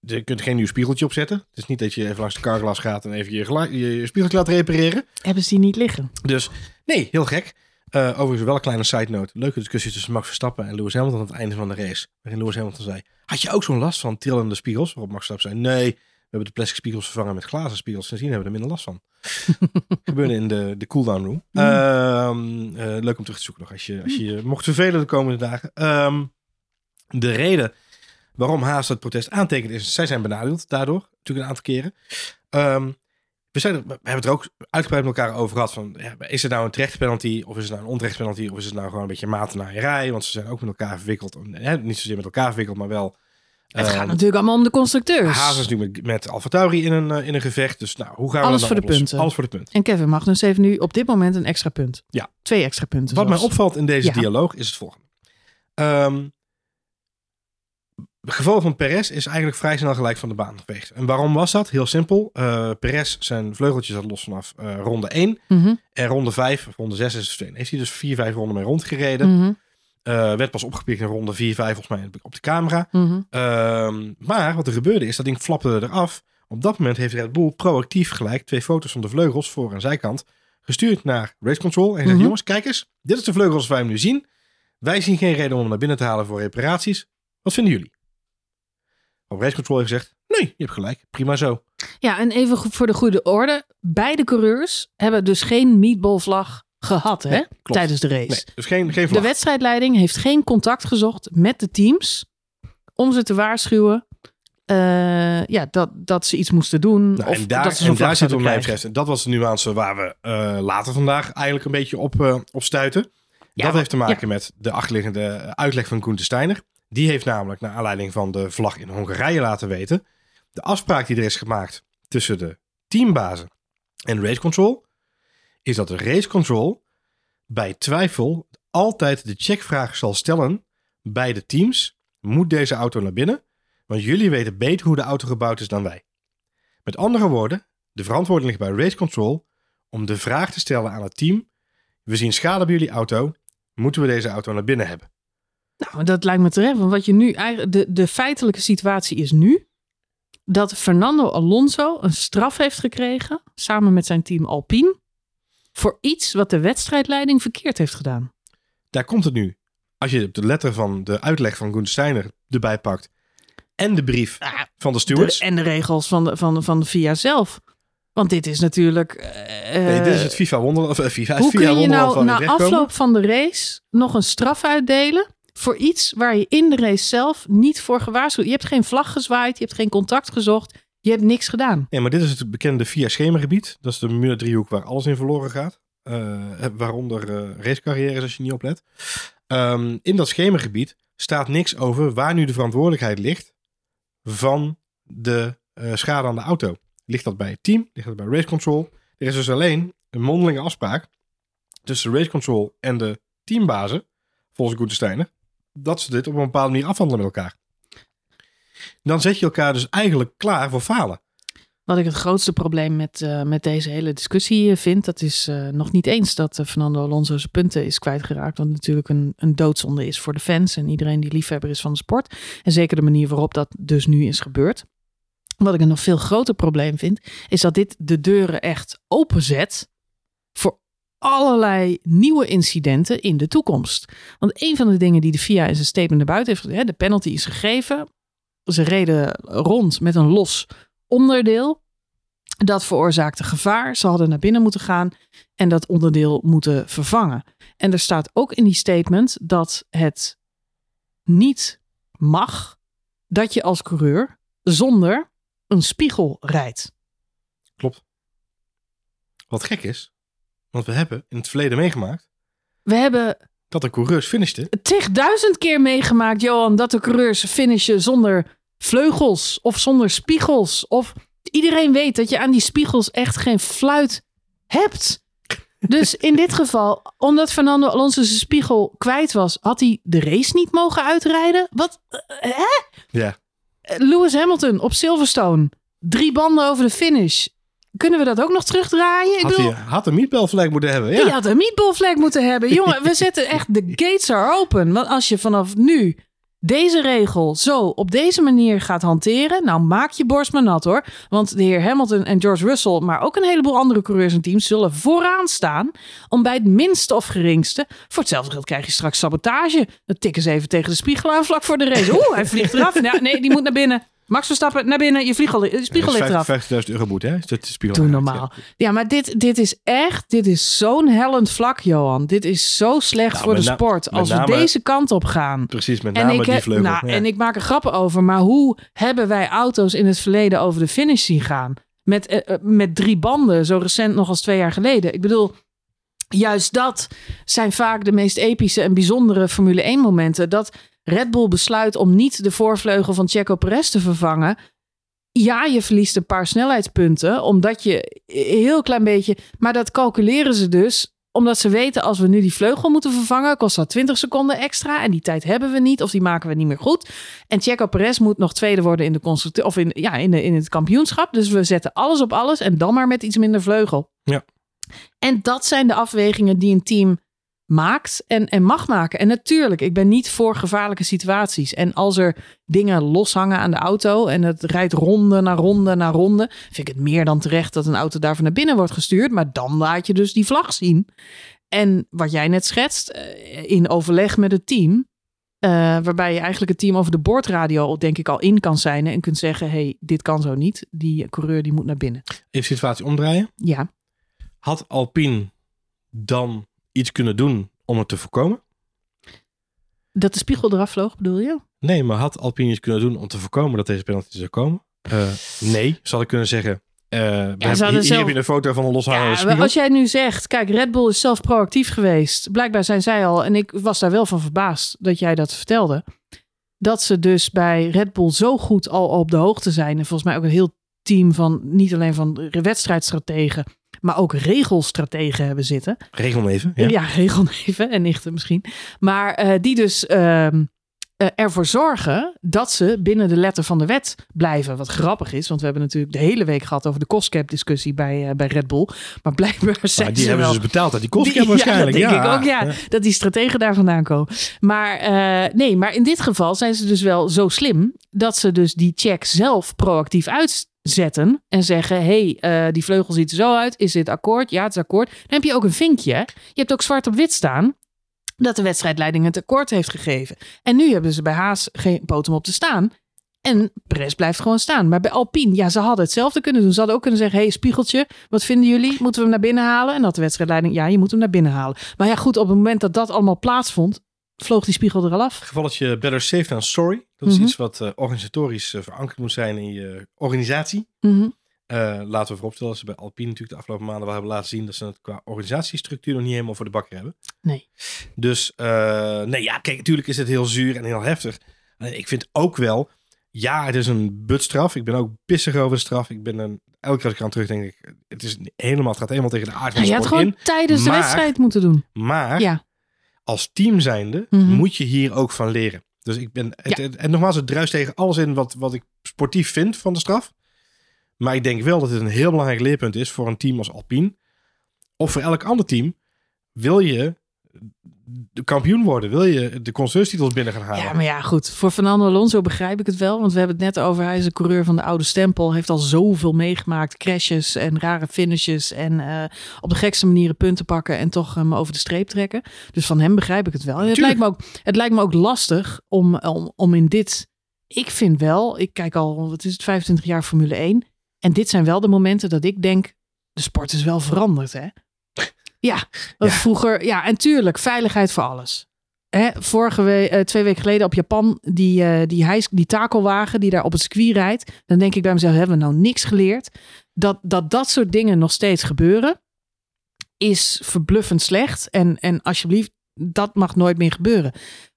je kunt geen nieuw spiegeltje opzetten. Het is niet dat je even langs de carglass gaat en even je, je, je spiegeltje laat repareren. Hebben ze die niet liggen? Dus nee, heel gek. Eh, overigens wel een kleine side note. Leuke discussie tussen Max Verstappen en Lewis Hamilton aan het einde van de race. Waarin Lewis Hamilton zei, had je ook zo'n last van trillende spiegels? Waarop Max Verstappen zei, nee, hebben de plastic spiegels vervangen met glazen spiegels. Sindsdien hebben we er minder last van. <laughs> Gebeurde in de, de cooldown room. Ehm, eh, leuk om terug te zoeken nog, als je, als je je mocht vervelen de komende dagen. Ehm, de reden waarom Haas dat protest aantekent is, zij zijn benadeeld daardoor, natuurlijk een aantal keren. Ehm, we, zijn er, we hebben het er ook uitgebreid met elkaar over gehad. Van, ja, is het nou een terechte penalty of is het nou een onterechte penalty of is het nou gewoon een beetje matenaaierij? Want ze zijn ook met elkaar verwikkeld. Hè, niet zozeer met elkaar verwikkeld, maar wel... Het gaat natuurlijk allemaal om de constructeurs. Haas is nu met, met Alfa Tauri in een, eh, in een gevecht. Dus nou, hoe gaan we Alles dat voor de oplossen? punten. Alles voor de punten. En Kevin Magnus heeft nu op dit moment een extra punt. Ja. Twee extra punten. Wat mij zelfs. opvalt in deze Ja. dialoog is het volgende. Ehm, het geval van Perez is eigenlijk vrij snel gelijk van de baan geveegd. En waarom was dat? Heel simpel. Eh Perez, zijn vleugeltjes zat los vanaf eh, ronde 1. Mhm, En ronde 5, of ronde 6 is het, heeft hij dus 4, 5 ronden mee rondgereden. mhm, Eh, werd pas opgepikt in ronde 4, 5 volgens mij op de camera. mhm. Ehm, maar wat er gebeurde is, dat ding flapte eraf. Op dat moment heeft Red Bull proactief gelijk twee foto's van de vleugels voor en zijkant gestuurd naar Race Control. En gezegd, Mhm. jongens, kijk eens, dit is de vleugels zoals wij hem nu zien. Wij zien geen reden om hem naar binnen te halen voor reparaties. Wat vinden jullie? Op Race Control heeft gezegd, nee, je hebt gelijk, prima zo. Ja, en even voor de goede orde. Beide coureurs hebben dus geen meatballvlag gehad hè, Nee, tijdens de race. Nee, dus geen, geen De wedstrijdleiding heeft geen contact gezocht met de teams om ze te waarschuwen eh, ja, dat, dat ze iets moesten doen. Nou, of en daar, dat ze en daar zit mij betreft, en dat was de nuance waar we eh, later vandaag eigenlijk een beetje op, eh, op stuiten. Ja, dat heeft te maken met de achterliggende uitleg van Koen de Steiner. Die heeft namelijk naar aanleiding van de vlag in Hongarije laten weten. De afspraak die er is gemaakt tussen de teambazen en Race Control. Is dat de Race Control bij twijfel altijd de checkvraag zal stellen bij de teams. Moet deze auto naar binnen? Want jullie weten beter hoe de auto gebouwd is dan wij. Met andere woorden, de verantwoording ligt bij Race Control om de vraag te stellen aan het team. We zien schade bij jullie auto. Moeten we deze auto naar binnen hebben? Nou, dat lijkt me terecht. Want wat je nu eigenlijk. De, de feitelijke situatie is nu. Dat Fernando Alonso een straf heeft gekregen. Samen met zijn team Alpine. Voor iets wat de wedstrijdleiding verkeerd heeft gedaan. Daar komt het nu. Als je de letter van de uitleg van Gunther Steiner erbij pakt. En de brief van de stewards. De- en de regels van de, van, de- van de FIA zelf. Want dit is natuurlijk. eh, nee, dit is het FIFA wonder of eh, FIFA, Hoe kun je nou na afloop van de race nog een straf uitdelen voor iets waar je in de race zelf niet voor gewaarschuwd? Je hebt geen vlag gezwaaid, je hebt geen contact gezocht, je hebt niks gedaan. Nee, maar dit is het bekende via schemagebied. Dat is de Bermuda driehoek waar alles in verloren gaat. Eh, waaronder eh racecarrières als je niet oplet. Ehm, in dat schemagebied staat niks over waar nu de verantwoordelijkheid ligt van de eh, schade aan de auto. Ligt dat bij het team? Ligt dat bij Race Control? Er is dus alleen een mondelinge afspraak tussen Race Control en de teambazen, volgens Gunther Steiner, dat ze dit op een bepaalde manier afhandelen met elkaar. Dan zet je elkaar dus eigenlijk klaar voor falen. Wat ik het grootste probleem met, eh, met deze hele discussie eh, vind, dat is eh, nog niet eens dat Fernando Alonso zijn punten is kwijtgeraakt. Wat natuurlijk een, een doodzonde is voor de fans en iedereen die liefhebber is van de sport. En zeker de manier waarop dat dus nu is gebeurd. Wat ik een nog veel groter probleem vind, is dat dit de deuren echt openzet voor allerlei nieuwe incidenten in de toekomst. Want een van de dingen die de FIA in zijn statement naar buiten heeft, hè, de penalty is gegeven. Ze reden rond met een los onderdeel. Dat veroorzaakte gevaar. Ze hadden naar binnen moeten gaan en dat onderdeel moeten vervangen. En er staat ook in die statement dat het niet mag dat je als coureur zonder een spiegel rijdt. Klopt. Wat gek is, want we hebben in het verleden meegemaakt We hebben dat de coureurs finishten. tigduizend keer meegemaakt, Johan, dat de coureurs finishen zonder vleugels of zonder spiegels. Of iedereen weet dat je aan die spiegels echt geen fluit hebt. Dus in dit geval, omdat Fernando Alonso zijn spiegel kwijt was, had hij de race niet mogen uitrijden. Wat? eh, Hè? Ja. Lewis Hamilton op Silverstone. Drie banden over de finish. Kunnen we dat ook nog terugdraaien? Ik Had, bedoel, hij, had een meatball flag moeten hebben. Ja. die had een meatball flag moeten hebben. <laughs> Jongen, we zetten echt de gates are open. Want als je vanaf nu deze regel zo op deze manier gaat hanteren, nou maak je borst maar nat hoor. Want de heer Hamilton en George Russell, maar ook een heleboel andere coureurs en teams zullen vooraan staan om bij het minste of geringste, voor hetzelfde geld krijg je straks sabotage. Dan tikken ze even tegen de spiegel aan vlak voor de race. <laughs> Oeh, hij vliegt eraf. Ja, nee, die moet naar binnen. Max Verstappen, naar binnen. Je vliegel, spiegel ligt eraf. 50.000 euro boete, hè? Dat spiegel Doe normaal. Ja, maar dit, dit is echt, dit is zo'n hellend vlak, Johan. Dit is zo slecht Nou, voor de sport. Als we deze kant op gaan. Precies, met En name ik, die vleugel. nou, ja. en ik maak er grappen over, maar hoe hebben wij auto's in het verleden over de finish zien gaan? Met, eh, eh, met drie banden, zo recent nog als twee jaar geleden. Ik bedoel, juist dat zijn vaak de meest epische en bijzondere Formule 1 momenten. Dat Red Bull besluit om niet de voorvleugel van Checo Perez te vervangen. Ja, je verliest een paar snelheidspunten, omdat je een heel klein beetje. Maar dat calculeren ze dus, omdat ze weten als we nu die vleugel moeten vervangen, kost dat 20 seconden extra. En die tijd hebben we niet, of die maken we niet meer goed. En Checo Perez moet nog tweede worden in de of in, ja, in, de, in het kampioenschap. Dus we zetten alles op alles en dan maar met iets minder vleugel. Ja. En dat zijn de afwegingen die een team maakt en, en mag maken. En natuurlijk, ik ben niet voor gevaarlijke situaties. En als er dingen loshangen aan de auto en het rijdt ronde na ronde na ronde, vind ik het meer dan terecht dat een auto daarvan naar binnen wordt gestuurd. Maar dan laat je dus die vlag zien. En wat jij net schetst, eh, in overleg met het team, eh, waarbij je eigenlijk het team over de boordradio denk ik al in kan zijn en kunt zeggen, hey, dit kan zo niet. Die coureur die moet naar binnen. Even situatie omdraaien. Ja, Had Alpine dan iets kunnen doen om het te voorkomen? dat de spiegel eraf vloog, bedoel je? Nee, maar had Alpine iets kunnen doen om te voorkomen dat deze penalty zou komen? Eh, nee, zal ik kunnen zeggen. eh, we hebben- hier, heb je een foto van een loshangende Ja, spiegel. als jij nu zegt, kijk, Red Bull is zelf proactief geweest. Blijkbaar zijn zij al, en ik was daar wel van verbaasd dat jij dat vertelde. Dat ze dus bij Red Bull zo goed al op de hoogte zijn. En volgens mij ook een heel team van, niet alleen van wedstrijdstrategen, maar ook regelstrategen hebben zitten. Regel hem even. Ja. Ja, regelneven en nichten misschien. Maar eh, die dus ehm, eh, ervoor zorgen dat ze binnen de letter van de wet blijven. Wat grappig is, want we hebben natuurlijk de hele week gehad over de kostcap discussie bij, eh, bij Red Bull. Maar blijkbaar zijn Maar die ze hebben wel... ze dus betaald uit die kostcap Die- waarschijnlijk. <laughs> Ja, dat denk ja. ik ook, ja. Dat die strategen daar vandaan komen. Maar nee, maar in dit geval zijn ze dus wel zo slim dat ze dus die check zelf proactief uitzetten en zeggen: hey, eh, die vleugel ziet er zo uit. Is dit akkoord? Ja, het is akkoord. Dan heb je ook een vinkje. Je hebt ook zwart op wit staan dat de wedstrijdleiding het akkoord heeft gegeven. En nu hebben ze bij Haas geen poot om op te staan. En Perez blijft gewoon staan. Maar bij Alpine, ja, ze hadden hetzelfde kunnen doen. Ze hadden ook kunnen zeggen, hey, spiegeltje, wat vinden jullie? Moeten we hem naar binnen halen? En dat de wedstrijdleiding, ja, je moet hem naar binnen halen. Maar ja, goed, op het moment dat dat allemaal plaatsvond, vloog die spiegel er al af. Gevalletje better safe than sorry. Dat is Mhm. iets wat eh, organisatorisch eh, verankerd moet zijn in je organisatie. Mhm. Eh, laten we vooropstellen dat ze bij Alpine natuurlijk de afgelopen maanden wel hebben laten zien dat ze het qua organisatiestructuur nog niet helemaal voor de bakker hebben. Nee. Dus nee, ja, kijk, natuurlijk is het heel zuur en heel heftig. Ik vind ook wel, ja, het is een butstraf. Ik ben ook pissig over de straf. Ik ben een, elke keer als ik aan terug denk ik, het is helemaal, het gaat helemaal tegen de aard van Ja, je had gewoon in. tijdens de wedstrijd moeten doen. Maar Ja. Als team zijnde Mhm. moet je hier ook van leren. Dus ik ben, het, Ja. het- en nogmaals, het druist tegen alles in wat, wat ik sportief vind van de straf. Maar ik denk wel dat dit een heel belangrijk leerpunt is voor een team als Alpine. Of voor elk ander team. Wil je de kampioen worden? Wil je de constructeurstitels binnen gaan halen? Ja, maar ja, goed. Voor Fernando Alonso begrijp ik het wel. Want we hebben het net over, hij is een coureur van de oude stempel. Heeft al zoveel meegemaakt. Crashes en rare finishes. En eh, op de gekste manieren punten pakken en toch hem over de streep trekken. Dus van hem begrijp ik het wel. En het, lijkt me ook, het lijkt me ook lastig om, om, om in dit... Ik vind wel, ik kijk al, wat is het, 25 jaar Formule 1. En dit zijn wel de momenten dat ik denk, de sport is wel veranderd, hè? Ja, vroeger, ja, en tuurlijk, veiligheid voor alles. Hè, vorige week, eh, twee weken geleden op Japan, die, eh, die, hijs, die takelwagen die daar op het circuit rijdt. Dan denk ik bij mezelf, hebben we nou niks geleerd? Dat dat, dat soort dingen nog steeds gebeuren, is verbluffend slecht. En, en alsjeblieft, dat mag nooit meer gebeuren.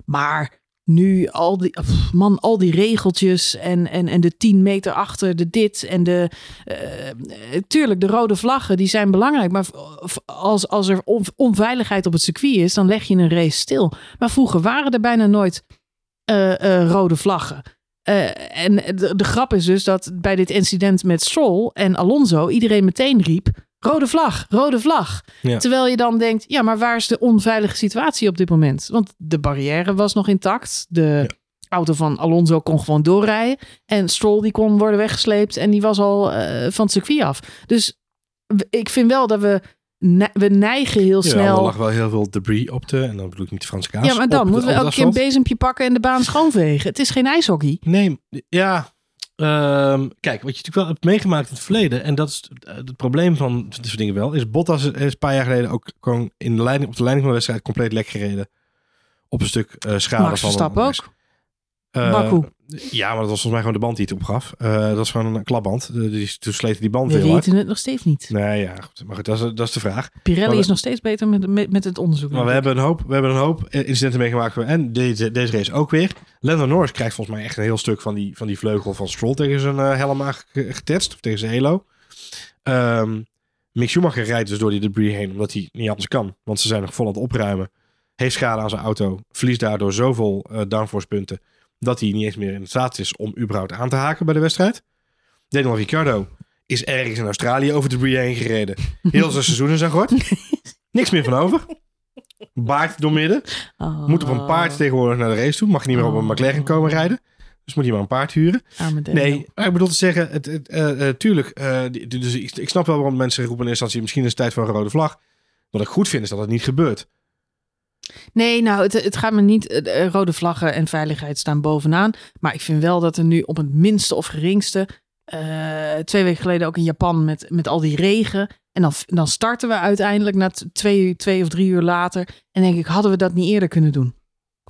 Maar nu al die, pff, man, al die regeltjes en, en, en de 10 meter achter de dit en de. eh, eh, tuurlijk, de rode vlaggen die zijn belangrijk. Maar als, als er on- onveiligheid op het circuit is, dan leg je een race stil. Maar vroeger waren er bijna nooit eh, rode vlaggen. En de, de grap is dus dat bij dit incident met Stroll en Alonso iedereen meteen riep: rode vlag, rode vlag. Ja. Terwijl je dan denkt: ja, maar waar is de onveilige situatie op dit moment? Want de barrière was nog intact. De auto van Alonso kon gewoon doorrijden. En Stroll die kon worden weggesleept en die was al eh, van het circuit af. Dus ik vind wel dat we, ne- we neigen heel Ja, snel. er lag wel heel veel debris op de, en dan bedoel ik niet de Franse kaas. ja, maar dan moeten we elke keer een bezempje pakken en de baan schoonvegen. Het is geen ijshockey. Nee, ja. Ehm, kijk, wat je natuurlijk wel hebt meegemaakt in het verleden, en dat is eh, het probleem van dit soort dingen wel, is Bottas is een paar jaar geleden ook gewoon in de leiding, op de leiding van de wedstrijd compleet lek gereden. Op een stuk eh schade Max van Verstappen ook. Eh, Baku. Ja, maar dat was volgens mij gewoon de band die het opgaf. Eh, dat was gewoon een klapband. Die, toen sleette die band We heel weten het nog steeds niet. Nee, ja, goed. Maar goed, dat is, dat is de vraag. Pirelli we- is nog steeds beter met, met, met het onderzoek. Maar we hebben een hoop, we hebben een hoop incidenten meegemaakt. En deze, deze race ook weer. Lando Norris krijgt volgens mij echt een heel stuk van die, van die vleugel van Stroll tegen zijn helm aangetetst. Of tegen zijn halo. Ehm Mick Schumacher rijdt dus door die debris heen. Omdat hij niet anders kan. Want ze zijn nog vol aan het opruimen. Heeft schade aan zijn auto. Verliest daardoor zoveel eh downforce punten. Dat hij niet eens meer in staat is om überhaupt aan te haken bij de wedstrijd. Daniel Ricciardo is ergens in Australië over de debris heen gereden. Heel zijn seizoen is aan gort. <laughs> Niks meer van over. Baard doormidden. Oh, Moet op een paard tegenwoordig naar de race toe. Mag niet meer op een Oh. McLaren komen rijden. Dus moet hij maar een paard huren. Nee, ik bedoel te zeggen, het, het, eh, eh, tuurlijk. eh, dus ik, ik snap wel waarom mensen roepen in eerste instantie, misschien is het tijd voor een rode vlag. Wat ik goed vind is dat het niet gebeurt. Nee, nou, het, het gaat me niet. eh, eh, rode vlaggen en veiligheid staan bovenaan. Maar ik vind wel dat er nu op het minste of geringste. eh, twee weken geleden ook in Japan met, met al die regen. En dan, dan starten we uiteindelijk na twee, twee of drie uur later. En denk ik, hadden we dat niet eerder kunnen doen?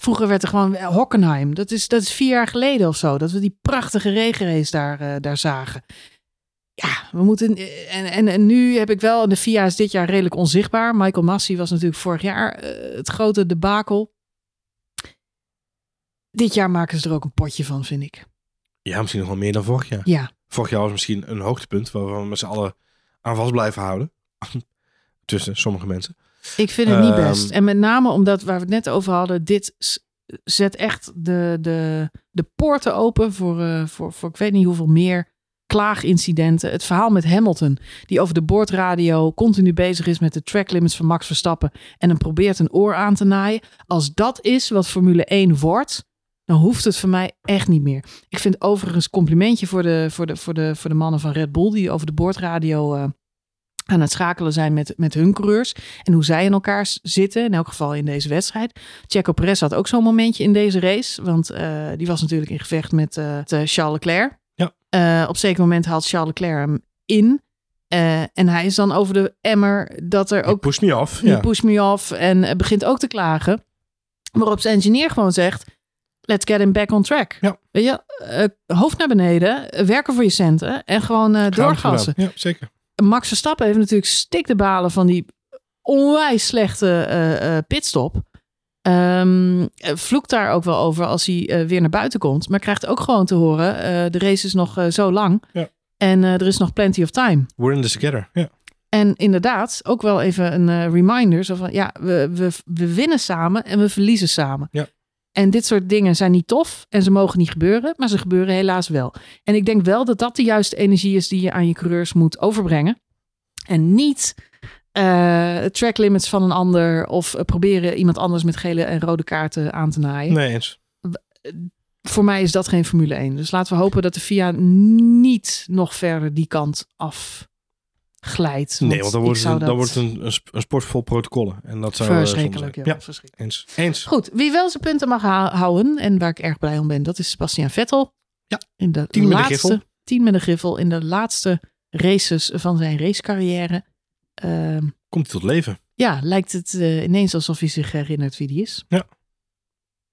Vroeger werd er gewoon Hockenheim. Dat is, dat is vier jaar geleden of zo. Dat we die prachtige regenrace daar, daar zagen. Ja, we moeten. eh, En, en, en nu heb ik wel. De FIA is dit jaar redelijk onzichtbaar. Michael Massey was natuurlijk vorig jaar eh, het grote debakel. Dit jaar maken ze er ook een potje van, vind ik. Ja, misschien nog wel meer dan vorig jaar. Ja, Vorig jaar was misschien een hoogtepunt waar we met z'n allen aan vast blijven houden. <laughs> Tussen sommige mensen. ik vind het niet Ehm. best. En met name omdat, waar we het net over hadden, dit zet echt de, de, de poorten open voor, uh, voor, voor ik weet niet hoeveel meer klaagincidenten. Het verhaal met Hamilton, die over de boordradio continu bezig is met de track limits van Max Verstappen en hem probeert een oor aan te naaien. Als dat is wat Formule 1 wordt, dan hoeft het voor mij echt niet meer. Ik vind overigens complimentje voor de, voor de, voor de, voor de mannen van Red Bull die over de boordradio uh, aan het schakelen zijn met, met hun coureurs. En hoe zij in elkaar zitten, in elk geval in deze wedstrijd. Checo Perez had ook zo'n momentje in deze race. Want uh, die was natuurlijk in gevecht met uh, Charles Leclerc. Ja. op zeker moment haalt Charles Leclerc hem in. en hij is dan over de emmer dat er ook... Push me off. Ja. Push me off. En begint ook te klagen. Waarop zijn engineer gewoon zegt... Let's get him back on track. Ja. Weet je, hoofd naar beneden, werken voor je centen en gewoon doorgassen. Ja, zeker. Max Verstappen heeft natuurlijk stik de balen van die onwijs slechte pitstop. Um, vloekt daar ook wel over als hij uh, weer naar buiten komt. Maar krijgt ook gewoon te horen, de race is nog zo lang. Ja. En er is nog plenty of time. We're in this together, ja. En inderdaad, ook wel even een reminder. Zo van, ja, we, we, we winnen samen en we verliezen samen. Ja. En dit soort dingen zijn niet tof en ze mogen niet gebeuren, maar ze gebeuren helaas wel. En ik denk wel dat dat de juiste energie is die je aan je coureurs moet overbrengen. En niet uh, track limits van een ander of uh, proberen iemand anders met gele en rode kaarten aan te naaien. Nee eens. Voor mij is dat geen Formule 1. Dus laten we hopen dat de FIA niet nog verder die kant af glijdt. nee, want dan wordt, het, dan wordt een, een sport vol protocollen. En dat zou verschrikkelijk. Ja, ja. verschrikkelijk. Eens. Eens. Goed, wie wel zijn punten mag houden en waar ik erg blij om ben, dat is Sebastian Vettel. Ja. In de tien laatste, met de griffel. Tien met de griffel in de laatste races van zijn racecarrière. Uh, Komt hij tot leven? Ja, lijkt het uh, ineens alsof hij zich herinnert wie die is. Ja.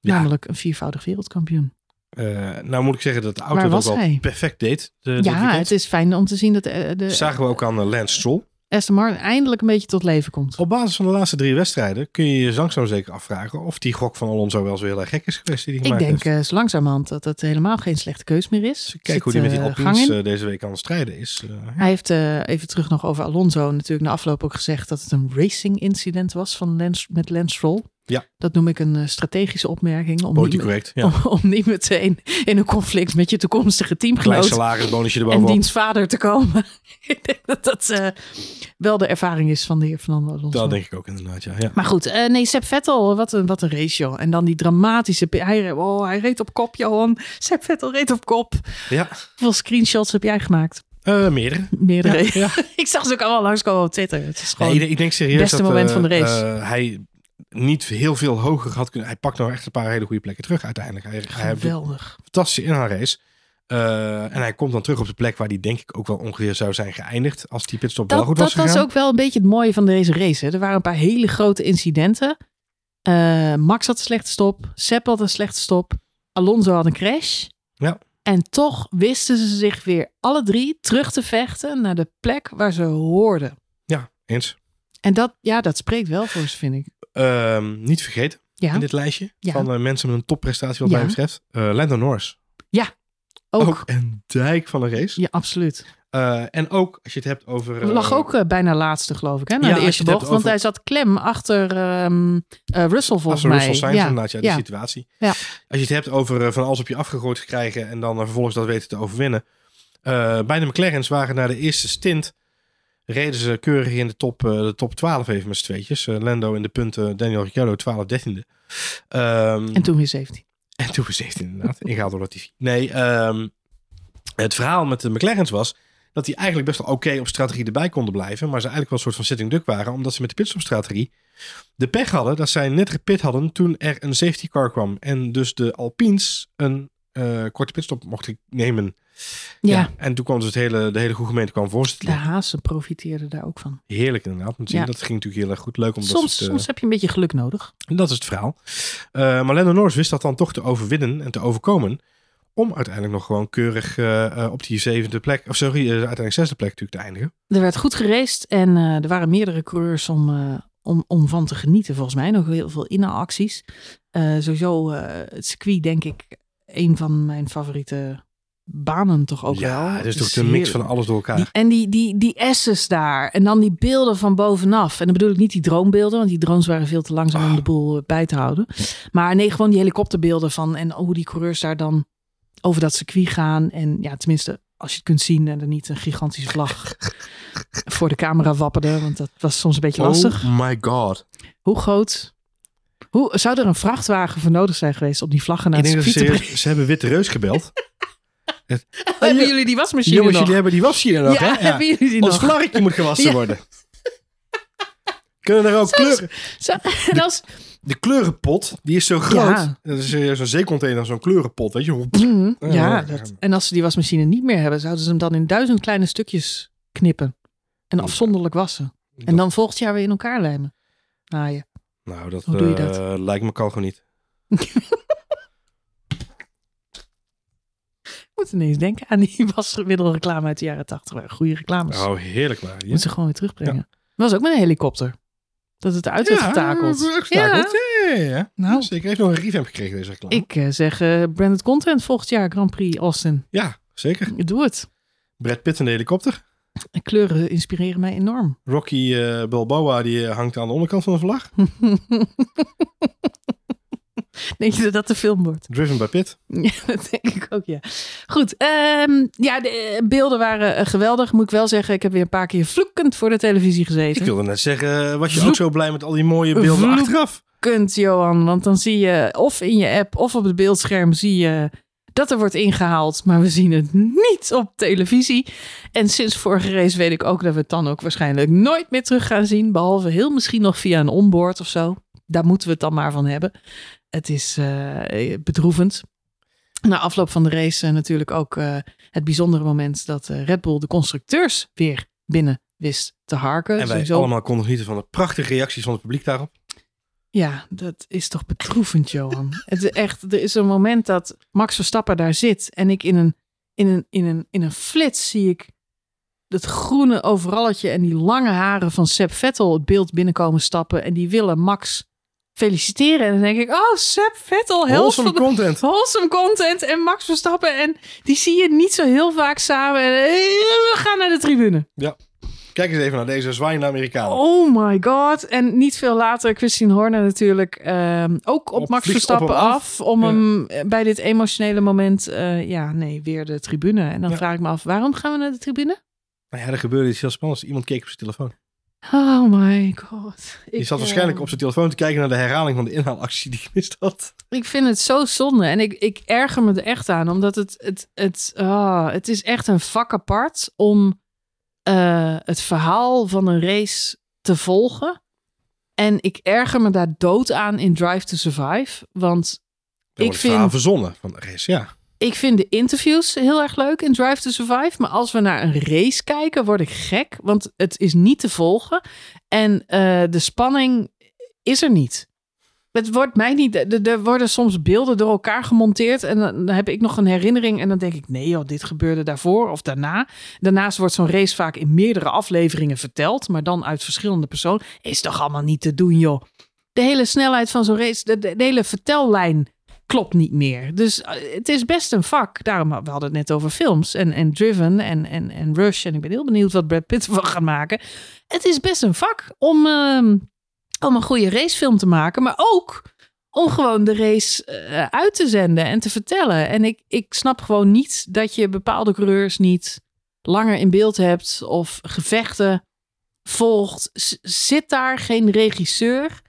Namelijk een viervoudig wereldkampioen. Uh, nou moet ik zeggen dat de auto dat wel hij? perfect deed. De, ja, het is fijn om te zien dat de, de zagen we ook aan Lance Stroll. Aston Martin eindelijk een beetje tot leven komt. Op basis van de laatste drie wedstrijden kun je je langzaam zeker afvragen of die gok van Alonso wel zo heel erg gek is geweest. Die ik gemaakt denk uh, langzamerhand dat het helemaal geen slechte keus meer is. Kijk hoe die met die Alpines uh, deze week aan het strijden is. Uh, Hij heeft even terug nog over Alonso natuurlijk na afloop ook gezegd dat het een racing incident was van Lance, met Lance Stroll. Ja. Dat noem ik een strategische opmerking. Om Politiek niet, correct, ja. <laughs> om, om, niet meteen in een conflict met je toekomstige Klein teamgenoot salarisbonusje en erbovenop. diens vader te komen. <laughs> ik denk dat dat uh, wel de ervaring is van de heer Fernando Alonso. Dat denk ik ook inderdaad, ja. ja. Maar goed, uh, nee, Seb Vettel, wat een, wat een race, joh. En dan die dramatische... Hij, oh, hij reed op kop, Johan. Seb Vettel reed op kop. Ja. Hoeveel screenshots heb jij gemaakt? Uh, meerdere. Meerdere. Ja, ja. <laughs> ik zag ze ook allemaal langskomen op Twitter. Het is gewoon nee, ik denk serieus beste dat, moment van de race. Hij niet heel veel hoger had kunnen. Hij pakt nog echt een paar hele goede plekken terug uiteindelijk. Hij, hij heeft Geweldig. een fantastische inhaalrace. Uh, en hij komt dan terug op de plek waar hij denk ik ook wel ongeveer zou zijn geëindigd. Als die pitstop dat, wel goed dat was gegaan. was ook wel een beetje het mooie van deze race. Hè. Er waren een paar hele grote incidenten. Uh, Max had een slechte stop. Sepp had een slechte stop. Alonso had een crash. Ja. En toch wisten ze zich weer alle drie terug te vechten naar de plek waar ze hoorden. Ja, eens. En dat, ja, dat spreekt wel voor ze, vind ik. Uh, niet vergeten ja. in dit lijstje ja. van uh, mensen met een topprestatie wat ja. mij betreft. Uh, Lando Norris. Ja, ook. ook een dijk van een race. Ja, absoluut. Uh, en ook als je het hebt over. Uh, lag ook bijna laatste, geloof ik, hè? Na de eerste bocht. Want hij zat klem achter um, Russell, volgens mij. Russell Sainz, ja. inderdaad, ja, die situatie. Ja. Als je het hebt over van alles op je afgegooid te krijgen en dan vervolgens dat weten te overwinnen. bij de McLaren's waren na de eerste stint. Reden ze keurig in de top, de top 12 even met z'n tweetjes. Lando in de punten, Daniel Ricciardo 12, 13e. Um, en toen weer 17. En toen weer 17 inderdaad. Ingehaald door Latifi. Nee, um, het verhaal met de McLaren's was dat die eigenlijk best wel oké okay op strategie erbij konden blijven. Maar ze eigenlijk wel een soort van sitting duck waren. Omdat ze met de pitstopstrategie de pech hadden dat zij net gepit hadden toen er een safety car kwam. En dus de Alpines een uh, korte pitstop mochten nemen. Ja. ja. En toen kwam dus het hele, de hele goede gemeente kwam voor De Haasen profiteerden daar ook van. Heerlijk inderdaad. Ja. dat ging natuurlijk heel erg goed. Leuk om soms, dat soms uh, heb je een beetje geluk nodig. Dat is het verhaal. Uh, maar Norris wist dat dan toch te overwinnen en te overkomen om uiteindelijk nog gewoon keurig uh, op die zevende plek, of sorry, uh, uiteindelijk zesde plek natuurlijk te eindigen. Er werd goed geraced en uh, er waren meerdere coureurs om, om, om van te genieten volgens mij. Nog heel veel inhaalacties. sowieso het circuit denk ik een van mijn favoriete banen toch ook wel. ja, is toch Dus de mix van alles door elkaar. Die, en die, die, die S's daar. En dan die beelden van bovenaf. En dan bedoel ik niet die droombeelden. Want die drones waren veel te langzaam om de boel eh, bij te houden. Maar nee, gewoon die helikopterbeelden van. En hoe die coureurs daar dan over dat circuit gaan. En ja, tenminste, als je het kunt zien. En er niet een gigantische vlag <laughs> voor de camera wapperde. Want dat was soms een beetje lastig. Oh my god. Hoe groot... Hoe, zou er een vrachtwagen voor nodig zijn geweest om die vlaggen naar het circuit ze, te brengen? ze hebben Witte Reus gebeld. <laughs> <laughs> Hebben jullie die wasmachine Jongens, nog? jullie hebben die wasmachine nog, ja, hè? Hebben jullie die Ons nog? vlaggetje moet gewassen <laughs> worden. Kunnen er ook kleuren... Zo, <laughs> en als, De kleurenpot, die is zo groot. Ja. Dat is eh, zo'n zeecontainer, zo'n kleurenpot, weet je. Mhm, Ja, dat, en als ze die wasmachine niet meer hebben, zouden ze hem dan in duizend kleine stukjes knippen. En afzonderlijk wassen. En dan volgend jaar weer in elkaar lijmen. Naaien. Nou, dat, Hoe doe je dat? eh, lijkt me kan gewoon niet. Ik moet ineens denken aan die wasmiddelreclame uit de jaren tachtig. Goede reclames. Oh, heerlijk maar. Moet ze gewoon weer terugbrengen. Was ook met een helikopter. Dat het eruit werd getakeld. Ja, ja, ja, ja. Nou, Zeker heeft nog een revamp gekregen deze reclame. ik eh, zeg eh, branded content volgend jaar Grand Prix Austin. Ja, zeker. Doe het. Brad Pitt in de helikopter. En kleuren inspireren mij enorm. Rocky eh Balboa die hangt aan de onderkant van de vlag. <laughs> <laughs> Denk je dat dat de film wordt? Driven by Pitt. <laughs> Ja, dat denk ik ook, ja. Goed, ehm, ja, de eh, beelden waren eh, geweldig. Moet ik wel zeggen, ik heb weer een paar keer vloekend voor de televisie gezeten. Ik wilde net zeggen, eh, was je Vloek. ook zo blij met al die mooie beelden Vloek. achteraf? Kunt, Johan, want dan zie je of in je app of op het beeldscherm zie je dat er wordt ingehaald, maar we zien het niet op televisie. En sinds vorige race weet ik ook dat we het dan ook waarschijnlijk nooit meer terug gaan zien, behalve heel misschien nog via een onboard of zo. Daar moeten we het dan maar van hebben. Het is eh, bedroevend. Na afloop van de race eh, natuurlijk ook eh, het bijzondere moment dat Red Bull de constructeurs weer binnen wist te harken. En wij Sowieso- allemaal konden genieten van de prachtige reacties van het publiek daarop. Ja, dat is toch bedroevend, Johan. <laughs> Het is echt, er is een moment dat Max Verstappen daar zit en ik in een, in een, in een, in een flits zie ik dat groene overalletje en die lange haren van Seb Vettel het beeld binnenkomen stappen en die willen Max feliciteren. En dan denk ik, oh, Seb Vettel, held Wholesome van de content. wholesome content en Max Verstappen. En die zie je niet zo heel vaak samen. En, eh, we gaan naar de tribune. Kijk eens even naar deze zwaaiende Amerikanen. Oh my god. En niet veel later Christine Horner natuurlijk ehm, ook op, Op- Max Verstappen op af. af. Om Ja. hem eh, bij dit emotionele moment, eh, ja nee, weer de tribune. En dan Ja. vraag ik me af, waarom gaan we naar de tribune? Nou ja, er gebeurde iets heel spannends. Iemand keek op zijn telefoon. Oh my god. Ik, zat waarschijnlijk eh, op zijn telefoon te kijken naar de herhaling van de inhaalactie die gemist had. Ik vind het zo zonde. En ik, ik erger me er echt aan. Omdat het, het, het, ah, het is echt een vak apart om eh, het verhaal van een race te volgen. En ik erger me daar dood aan in Drive to Survive. Want Ik wordt het verhaal vind- verzonnen van de race, ja. Ik vind de interviews heel erg leuk in Drive to Survive. Maar als we naar een race kijken, word ik gek. Want het is niet te volgen. En eh, de spanning is er niet. Het wordt mij niet. Er, worden soms beelden door elkaar gemonteerd. En dan, heb ik nog een herinnering. En dan denk ik: nee, joh, dit gebeurde daarvoor of daarna. Daarnaast wordt zo'n race vaak in meerdere afleveringen verteld. Maar dan uit verschillende personen. Is toch allemaal niet te doen, joh. De hele snelheid van zo'n race, de hele vertellijn klopt niet meer. Dus eh, het is best een vak. Daarom, we hadden het net over films en, en Driven en, en, en Rush. En ik ben heel benieuwd wat Brad Pitt <laughs> ervan gaat maken. Het is best een vak om, ehm, om een goede racefilm te maken. Maar ook om gewoon de race eh, uit te zenden en te vertellen. En ik, ik snap gewoon niet dat je bepaalde coureurs niet langer in beeld hebt. Of gevechten volgt. Zit daar geen regisseur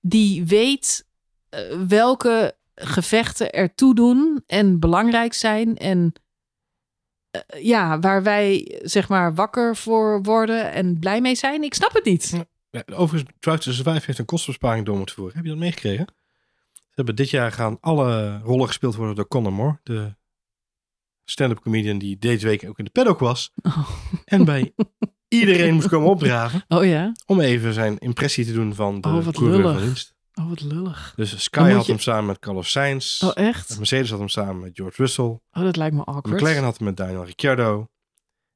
die weet eh, welke gevechten ertoe doen en belangrijk zijn en eh, ja, waar wij zeg maar wakker voor worden en blij mee zijn. Ik snap het niet. Ja, Overigens, Drive to Survive heeft een kostenbesparing door moeten voeren. Heb je dat meegekregen? Ze hebben dit jaar gaan alle rollen gespeeld worden door Conor Moore, de stand-up comedian die deze week ook in de paddock was. Oh, En bij iedereen moest komen opdraven <laughs> oh ja, om even zijn impressie te doen van de Oh, wat coureur van lullig. dienst. Oh wat lullig. Dus Sky had je- hem samen met Carlos Sainz. Oh echt? Mercedes had hem samen met George Russell. Oh, dat lijkt me awkward. McLaren had hem met Daniel Ricciardo.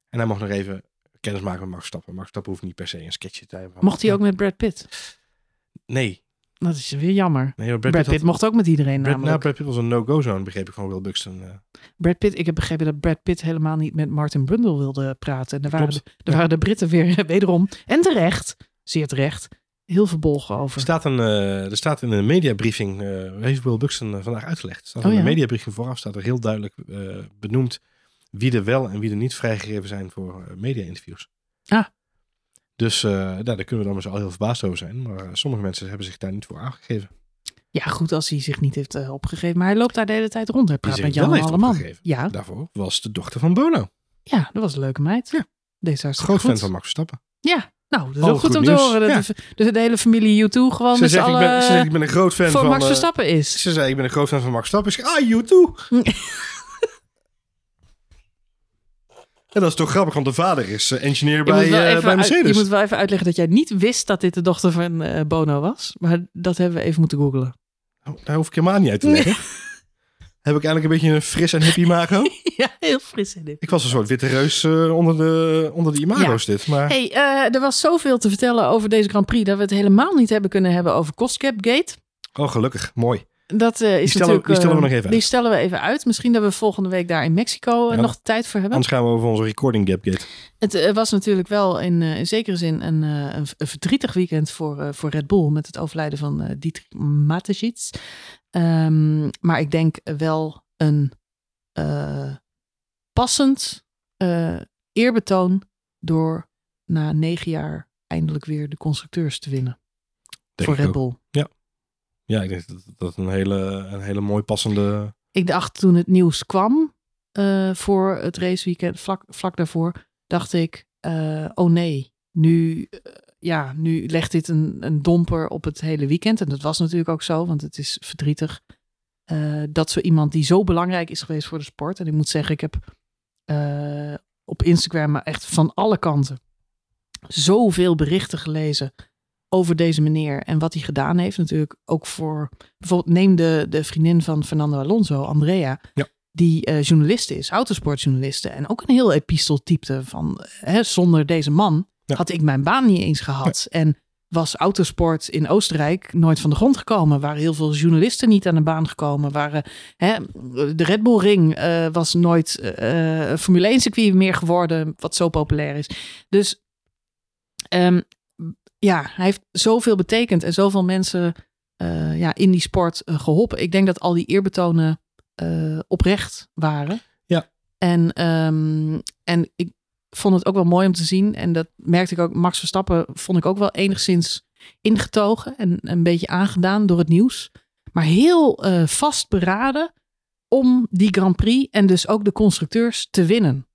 En hij mocht nog even kennis maken met Max Verstappen. Max Verstappen hoeft niet per se een sketchje te hebben. Mocht hij ook met Brad Pitt? Nee. Dat is weer jammer. Nee, Brad, Brad, Pitt had- mocht ook met iedereen Brad, namelijk. nou, Brad Pitt was een no-go zone, begreep ik van Will Buxton. eh. Brad Pitt, ik heb begrepen dat Brad Pitt helemaal niet met Martin Brundle wilde praten. En daar waren, Klopt. de, daar waren de Britten weer <laughs> wederom, en terecht, zeer terecht, heel verbolgen Er over. staat, een, eh, er staat in een mediabriefing, eh heeft Will Buxton eh, vandaag uitgelegd. Er staat Oh, in een ja? mediabriefing vooraf staat er heel duidelijk benoemd wie er wel en wie er niet vrijgegeven zijn voor media-interviews. Ah. Dus nou, daar kunnen we dan zo al heel verbaasd over zijn. Maar sommige mensen hebben zich daar niet voor aangegeven. Ja, goed als hij zich niet heeft opgegeven. Maar hij loopt daar de hele tijd rond. Hij praat met Jan Alleman. Ja, Daarvoor was de dochter van Bono. ja, dat was een leuke meid. Ja. Deze Groot fan van Max Verstappen. Ja, nou, dat is Oh, ook goed, goed om te horen. Dat Ja. de, dus de hele familie U2 gewoon Ze met z'n zegt, ik ben, ze zegt, ik ben een groot fan van... Max eh, Verstappen is. Ze zei, ik ben een groot fan van Max Verstappen. Ik zeg, ah, you too. <laughs> En dat is toch grappig, want de vader is eh, engineer bij, eh, bij uit- Mercedes. je moet wel even uitleggen dat jij niet wist dat dit de dochter van Bono was. Maar dat hebben we even moeten googlen. Oh, daar hoef ik helemaal niet uit te leggen. <laughs> Heb ik eigenlijk een beetje een fris en hippie imago? <laughs> ja, heel fris in dit. ik was een soort witte reus eh, onder, de, onder de imago's dit. Maar Hey, eh, er was zoveel te vertellen over deze Grand Prix dat we het helemaal niet hebben kunnen hebben over Costcap Gate. oh, gelukkig. Mooi. Dat eh, is stellen we- natuurlijk. die stellen we nog even Die uit. stellen we even uit. Misschien dat we volgende week daar in Mexico Ja, nog tijd voor hebben. Anders gaan we over onze recording gap gate. Het was natuurlijk wel in, in zekere zin een, een, verdrietig weekend voor, voor Red Bull met het overlijden van Dietrich Mateschitz. Ehm, maar ik denk wel een eh, passend eh, eerbetoon door na negen jaar eindelijk weer de constructeurs te winnen Denk voor Red. Bull. Ja, ik denk dat dat een hele, een hele mooi passende... Ik dacht toen het nieuws kwam eh, voor het raceweekend, vlak, vlak daarvoor, dacht ik, oh nee, nu, ja, nu legt dit een, een domper op het hele weekend. En dat was natuurlijk ook zo, want het is verdrietig eh, dat zo iemand die zo belangrijk is geweest voor de sport. En ik moet zeggen, ik heb eh, op Instagram maar echt van alle kanten zoveel berichten gelezen over deze meneer en wat hij gedaan heeft. Natuurlijk ook voor, bijvoorbeeld neem de, de vriendin van Fernando Alonso, Andrea. Ja. Die eh journaliste is, autosportjournaliste. En ook een heel epistel typte van, hè, zonder deze man Ja. had ik mijn baan niet eens gehad. En was autosport in Oostenrijk nooit van de grond gekomen. Waren heel veel journalisten niet aan de baan gekomen. Waren, hè, de Red Bull Ring eh, was nooit een Formule 1 circuit meer geworden, wat zo populair is. Dus ehm, ja, hij heeft zoveel betekend en zoveel mensen eh, ja, in die sport eh, geholpen. Ik denk dat al die eerbetonen oprecht waren. Ja. En, ehm, en ik vond het ook wel mooi om te zien. En dat merkte ik ook. Max Verstappen vond ik ook wel enigszins ingetogen en een beetje aangedaan door het nieuws. Maar heel eh, vastberaden om die Grand Prix en dus ook de constructeurs te winnen.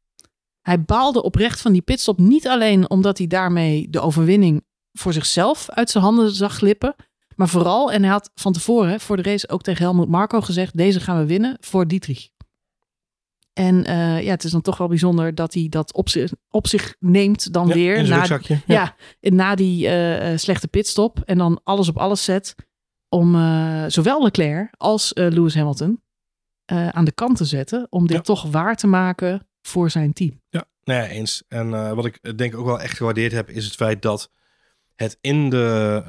Hij baalde oprecht van die pitstop. Niet alleen omdat hij daarmee de overwinning voor zichzelf uit zijn handen zag glippen. Maar vooral, en hij had van tevoren voor de race ook tegen Helmut Marco gezegd: deze gaan we winnen voor Dietrich. En eh, ja, het is dan toch wel bijzonder dat hij dat op zich, op zich neemt dan Ja, weer. na, rugzakje. ja, na die eh, eh, slechte pitstop. En dan alles op alles zet om zowel Leclerc als Lewis Hamilton aan de kant te zetten. Om dit Ja. toch waar te maken voor zijn team. Ja, nou ja, eens. En wat ik denk ook wel echt gewaardeerd heb, is het feit dat het in de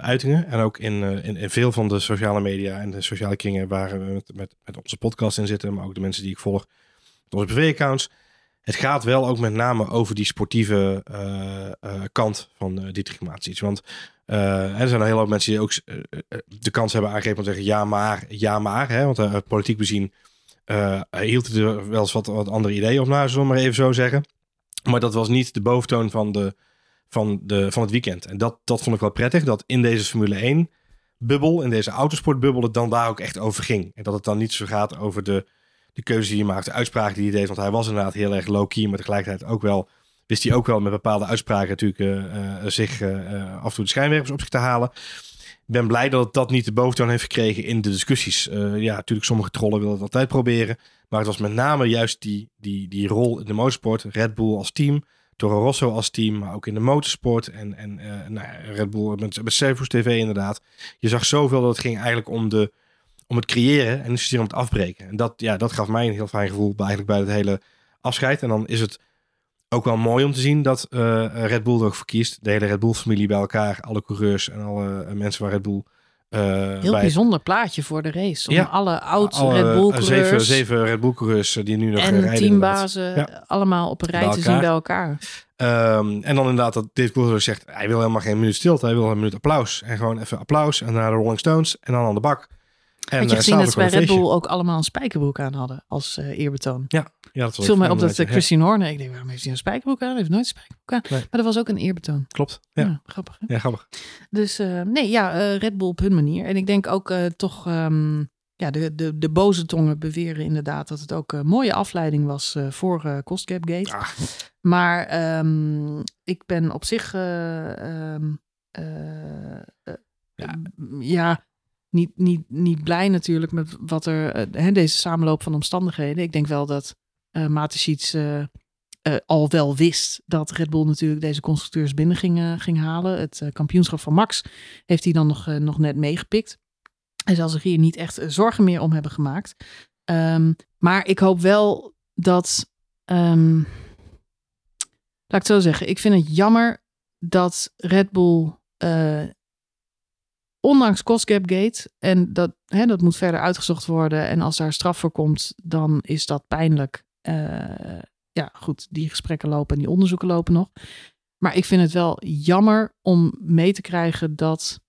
uitingen en ook in, in, in veel van de sociale media en de sociale kringen waar we met, met, onze podcast in zitten, maar ook de mensen die ik volg, onze privé-accounts. Het gaat wel ook met name over die sportieve eh, eh, kant van uh, Dietrich Mateschitz. Want uh, er zijn een hele hoop mensen die ook de kans hebben aangegeven om te zeggen ja maar, ja maar. Hè? Want politiek bezien hield het er wel eens wat, wat andere ideeën op na, zullen we maar even zo zeggen. Maar dat was niet de boventoon van, de, van, de, van het weekend. En dat, dat vond ik wel prettig, dat in deze Formule 1 bubbel, in deze autosportbubbel, het dan daar ook echt over ging. En dat het dan niet zo gaat over de, de keuze die hij maakte, de uitspraken die hij deed. Want hij was inderdaad heel erg low-key, maar tegelijkertijd ook wel, wist hij ook wel met bepaalde uitspraken natuurlijk uh, zich uh, af en toe de schijnwerpers op zich te halen. Ik ben blij dat dat niet de boventoon heeft gekregen in de discussies. Ja, natuurlijk, sommige trollen willen het altijd proberen. Maar het was met name juist die, die, die rol in de motorsport. Red Bull als team, Toro Rosso als team, maar ook in de motorsport. En, en nou Red Bull met, met TV inderdaad. Je zag zoveel dat het ging eigenlijk om, de, om het creëren en niet zozeer om het afbreken. En dat, ja, dat gaf mij een heel fijn gevoel bij, eigenlijk bij het hele afscheid. En dan is het ook wel mooi om te zien dat uh, Red Bull er ook voor kiest. De hele Red Bull familie bij elkaar, alle coureurs en alle uh, mensen waar Red Bull eh, Heel bij bijzonder plaatje voor de race. Om Ja. alle oud Red Bull eh, zeven, coureurs zeven Red Bull coureurs eh, die nu nog eh, en rijden. inderdaad. teambazen Ja. allemaal op een rij te zien bij elkaar. Ehm, en dan inderdaad dat Dave Coulthard zegt, hij wil helemaal geen minuut stilte, hij wil een minuut applaus. En gewoon even applaus en naar de Rolling Stones en dan aan de bak. En Had je eh, gezien dat ze bij Red Bull ook allemaal een spijkerbroek aan hadden als eh, eerbetoon? feestje. Ja, dat was viel mij op dat uh, Christian Horner, ik denk, waarom heeft hij een spijkerbroek aan? Hij heeft nooit een spijkerbroek aan. Nee. Maar dat was ook een eerbetoon. ja, klopt. Ja, Ja, ja. grappig. Hè? grappig. Dus eh, nee, ja, Red Bull op hun manier. En ik denk ook toch, ehm, ja, de, de, de boze tongen beweren inderdaad dat het ook een mooie afleiding was voor Gap Gate. Ah, Maar ehm, ik ben op zich, eh, ehm, eh, eh, Ja. ja, niet, niet, niet blij natuurlijk met wat er, eh, hè, deze samenloop van omstandigheden. Ik denk wel dat eh Mateschitz eh, al wel wist dat Red Bull natuurlijk deze constructeurs binnen ging, ging halen. Het kampioenschap van Max heeft hij dan nog, nog net meegepikt. Hij zal zich hier niet echt zorgen meer om hebben gemaakt. Ehm, maar ik hoop wel dat. ehm, laat ik het zo zeggen. Ik vind het jammer dat Red Bull. Ondanks Cost-Gap Gate. En dat, hè, dat moet verder uitgezocht worden. En als daar straf voor komt, dan is dat pijnlijk. Eh, ja, goed, die gesprekken lopen en die onderzoeken lopen nog. Maar ik vind het wel jammer om mee te krijgen dat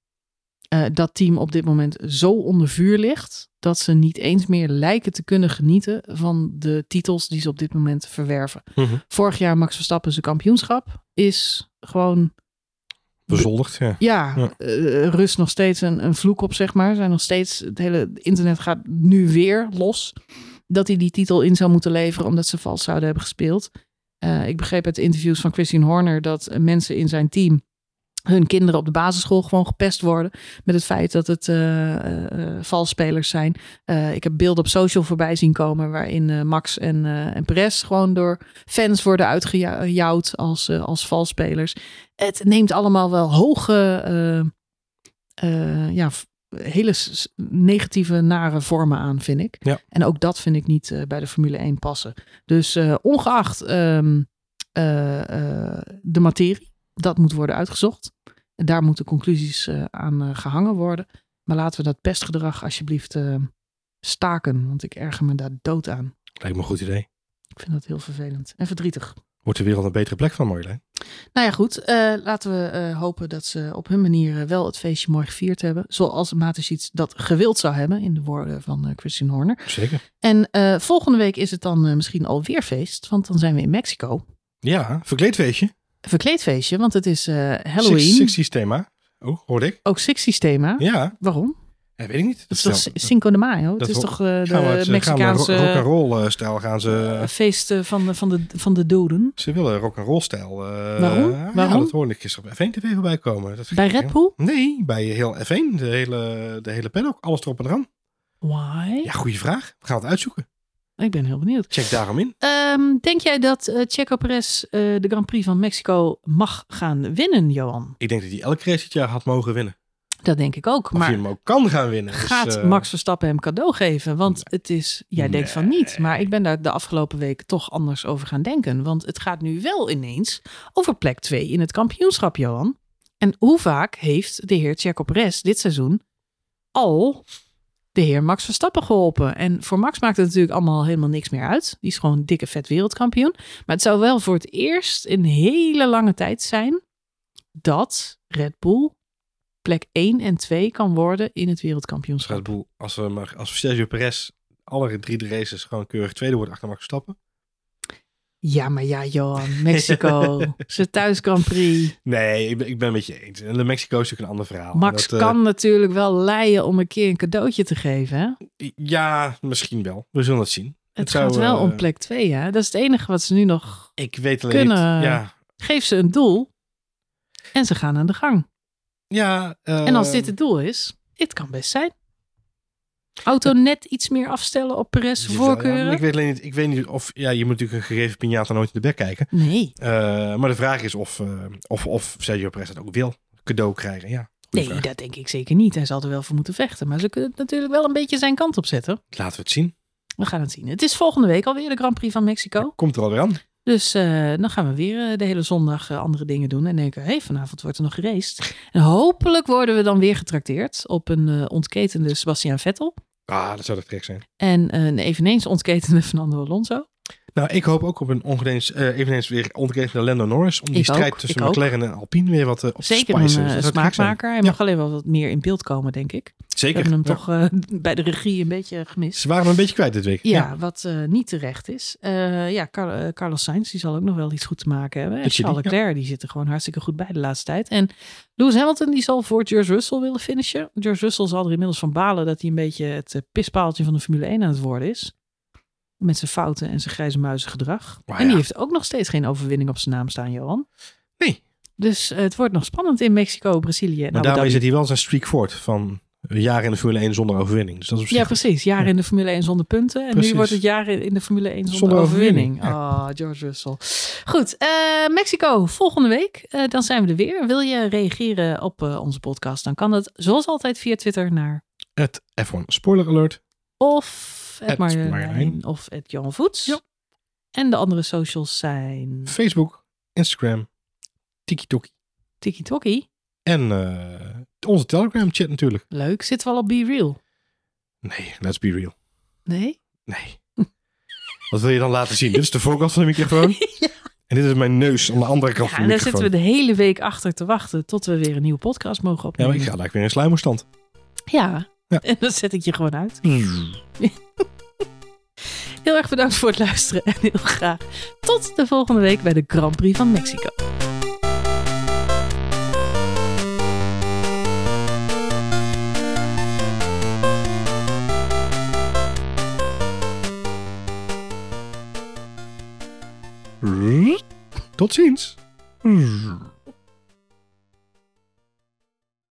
eh, dat team op dit moment zo onder vuur ligt. Dat ze niet eens meer lijken te kunnen genieten van de titels die ze op dit moment verwerven. Mhm. Vorig jaar Max Verstappen zijn kampioenschap is gewoon bezoldigd, ja. ja, Ja. eh, rust nog steeds een, een vloek op, zeg maar. Zijn nog steeds, het hele internet gaat nu weer los. Dat hij die titel in zou moeten leveren omdat ze vals zouden hebben gespeeld. Eh, ik begreep uit interviews van Christian Horner dat eh, mensen in zijn team hun kinderen op de basisschool gewoon gepest worden met het feit dat het eh eh, eh, valsspelers zijn. Ik heb beelden op social voorbij zien komen waarin Max en, en Perez gewoon door fans worden uitgejouwd als, als valsspelers. Het neemt allemaal wel hoge, ja, hele negatieve, nare vormen aan, vind ik. Ja. En ook dat vind ik niet bij de Formule 1 passen. Dus ongeacht ehm, eh, eh, de materie, dat moet worden uitgezocht. En daar moeten conclusies eh, aan eh, gehangen worden. Maar laten we dat pestgedrag alsjeblieft eh, staken, want ik erger me daar dood aan. Lijkt me een goed idee. Ik vind dat heel vervelend en verdrietig. Wordt de wereld een betere plek van, Marjolein? Nou ja, goed. laten we hopen dat ze op hun manier wel het feestje mooi gevierd hebben. Zoals Mateschitz dat gewild zou hebben, in de woorden van Christian Horner. Zeker. En volgende week is het dan misschien alweer feest, want dan zijn we in Mexico. Ja, verkleedfeestje. Verkleedfeestje, want het is eh, Halloween. 60s thema. Oh, hoorde ik. Ook 60s thema. Ja, Waarom? ja weet ik niet. Dat is toch Cinco de Mayo? Het is toch eh, we de het, we Mexicaanse rock and roll stijl gaan ze. eh, feest eh, van, de- van, de, van de doden. Ze willen rock and roll stijl. eh, Waarom? Ja, Waarom? dat hoorde ik gisteren op F1 TV voorbij komen. Dat Bij Red? Bull? Nee, bij heel F1. De hele, de hele paddock. Alles erop en eraan. Why? Ja, goede vraag. We gaan het uitzoeken. Ik ben heel benieuwd. Check daarom in. Ehm, denk jij dat eh Checo Perez eh, de Grand Prix van Mexico mag gaan winnen, Johan? Ik denk dat hij elke race dit jaar had mogen winnen. Dat denk ik ook. Of Maar hem ook kan gaan winnen. Dus, gaat eh, Max Verstappen hem cadeau geven? Want het is, jij denkt van niet, maar ik ben daar de afgelopen weken toch anders over gaan denken. Want het gaat nu wel ineens over plek 2 in het kampioenschap, Johan. En hoe vaak heeft de heer Checo Perez dit seizoen al de heer Max Verstappen geholpen? En voor Max maakt het natuurlijk allemaal helemaal niks meer uit. Die is gewoon een dikke vet wereldkampioen. Maar het zou wel voor het eerst in hele lange tijd zijn dat Red Bull plek 1 en 2 kan worden in het Red wereldkampioenschap. Bull, als, we maar, als Sergio Perez alle drie de races gewoon keurig tweede wordt achter Max Verstappen. Ja, maar ja, Johan, Mexico, <laughs> zijn thuis Grand Prix. Nee, ik ben, ik ben het met je eens. En de Mexico is natuurlijk een ander verhaal. Max Dat, eh, kan natuurlijk wel leien om een keer een cadeautje te geven. Hè? Ja, misschien wel. We zullen het zien. Het gaat wel eh, om plek 2, hè? Dat is het enige wat ze nu nog... Ik weet alleen Kunnen- niet. Ja, Geef ze een doel en ze gaan aan de gang. ja, eh, En als dit het doel is, dit kan best zijn. Auto net iets meer afstellen op Perez ja, voorkeuren? ik weet alleen niet, ik weet niet of, ja, je moet natuurlijk een gegeven piñata nooit in de bek kijken. Nee. Eh, maar de vraag is of, eh, of, of Sergio Perez dat ook wil. Cadeau krijgen, ja. Nee, vraag. dat denk ik zeker niet. Hij zal er wel voor moeten vechten. Maar ze kunnen het natuurlijk wel een beetje zijn kant op zetten. Laten we het zien. We gaan het zien. Het is volgende week alweer de Grand Prix van Mexico. Komt er alweer aan. Dus eh, dan gaan we weer de hele zondag andere dingen doen. En denken, hé, hey, vanavond wordt er nog geraced. En hopelijk worden we dan weer getrakteerd op een ontketende Sebastian Vettel. Ah, dat zou toch gek zijn. En een eveneens ontketende Fernando Alonso. Nou, ik hoop ook op een ongedeens, eh, eveneens weer ontketende Lando Norris. Om die Ik strijd ook, tussen ik ook. McLaren en Alpine weer wat eh, op te Zeker spicen. een eh, smaakmaker. Hij mag alleen wel wat meer in beeld komen, denk ik. We Zeker. hebben hem Ja. toch eh, <laughs> bij de regie een beetje gemist. Ze waren hem een beetje kwijt dit week. Ja, wat eh, niet terecht is. Eh, ja, Car- Carlos Sainz die zal ook nog wel iets goed te maken hebben. En Charles Leclerc die zit er gewoon hartstikke goed bij de laatste tijd. En Lewis Hamilton die zal voor George Russell willen finishen. George Russell zal er inmiddels van balen dat hij een beetje het pispaaltje van de Formule 1 aan het worden is. Met zijn fouten en zijn grijze muizen gedrag. Maar en die ja. heeft ook nog steeds geen overwinning op zijn naam staan, Johan. Nee. Dus eh, het wordt nog spannend in Mexico, Brazilië en Maar daarmee zit hij wel zijn streak voort van jaren in de Formule 1 zonder overwinning. Dus dat is Ja, precies. Jaren in de Formule 1 zonder punten. En Precies. nu wordt het jaren in de Formule 1 zonder, Zonder overwinning. overwinning, Ah, George Russell. Goed, eh, Mexico volgende week. Eh, dan zijn we er weer. Wil je reageren op onze podcast? Dan kan dat zoals altijd via Twitter naar het F1 spoiler alert. of Marjolein Marjolein. of het Johan Voets. Ja. En de andere socials zijn Facebook, Instagram, TikTok Tiki Toki. en eh, onze Telegram chat natuurlijk. Leuk. Zitten we al op Be Real? Nee, let's be real. Nee? Nee. <laughs> Wat wil je dan laten zien? Dit is de voorkant van de microfoon. <laughs> En dit is mijn neus aan de andere kant Ja, van en de daar microfoon. zitten we de hele week achter te wachten tot we weer een nieuwe podcast mogen Ja, opnemen. maar ik ga daar weer in sluimerstand. Ja. Ja. <laughs> En dan zet ik je gewoon uit. <laughs> Heel erg bedankt voor het luisteren en heel graag tot de volgende week bij de Grand Prix van Mexico. Tot ziens.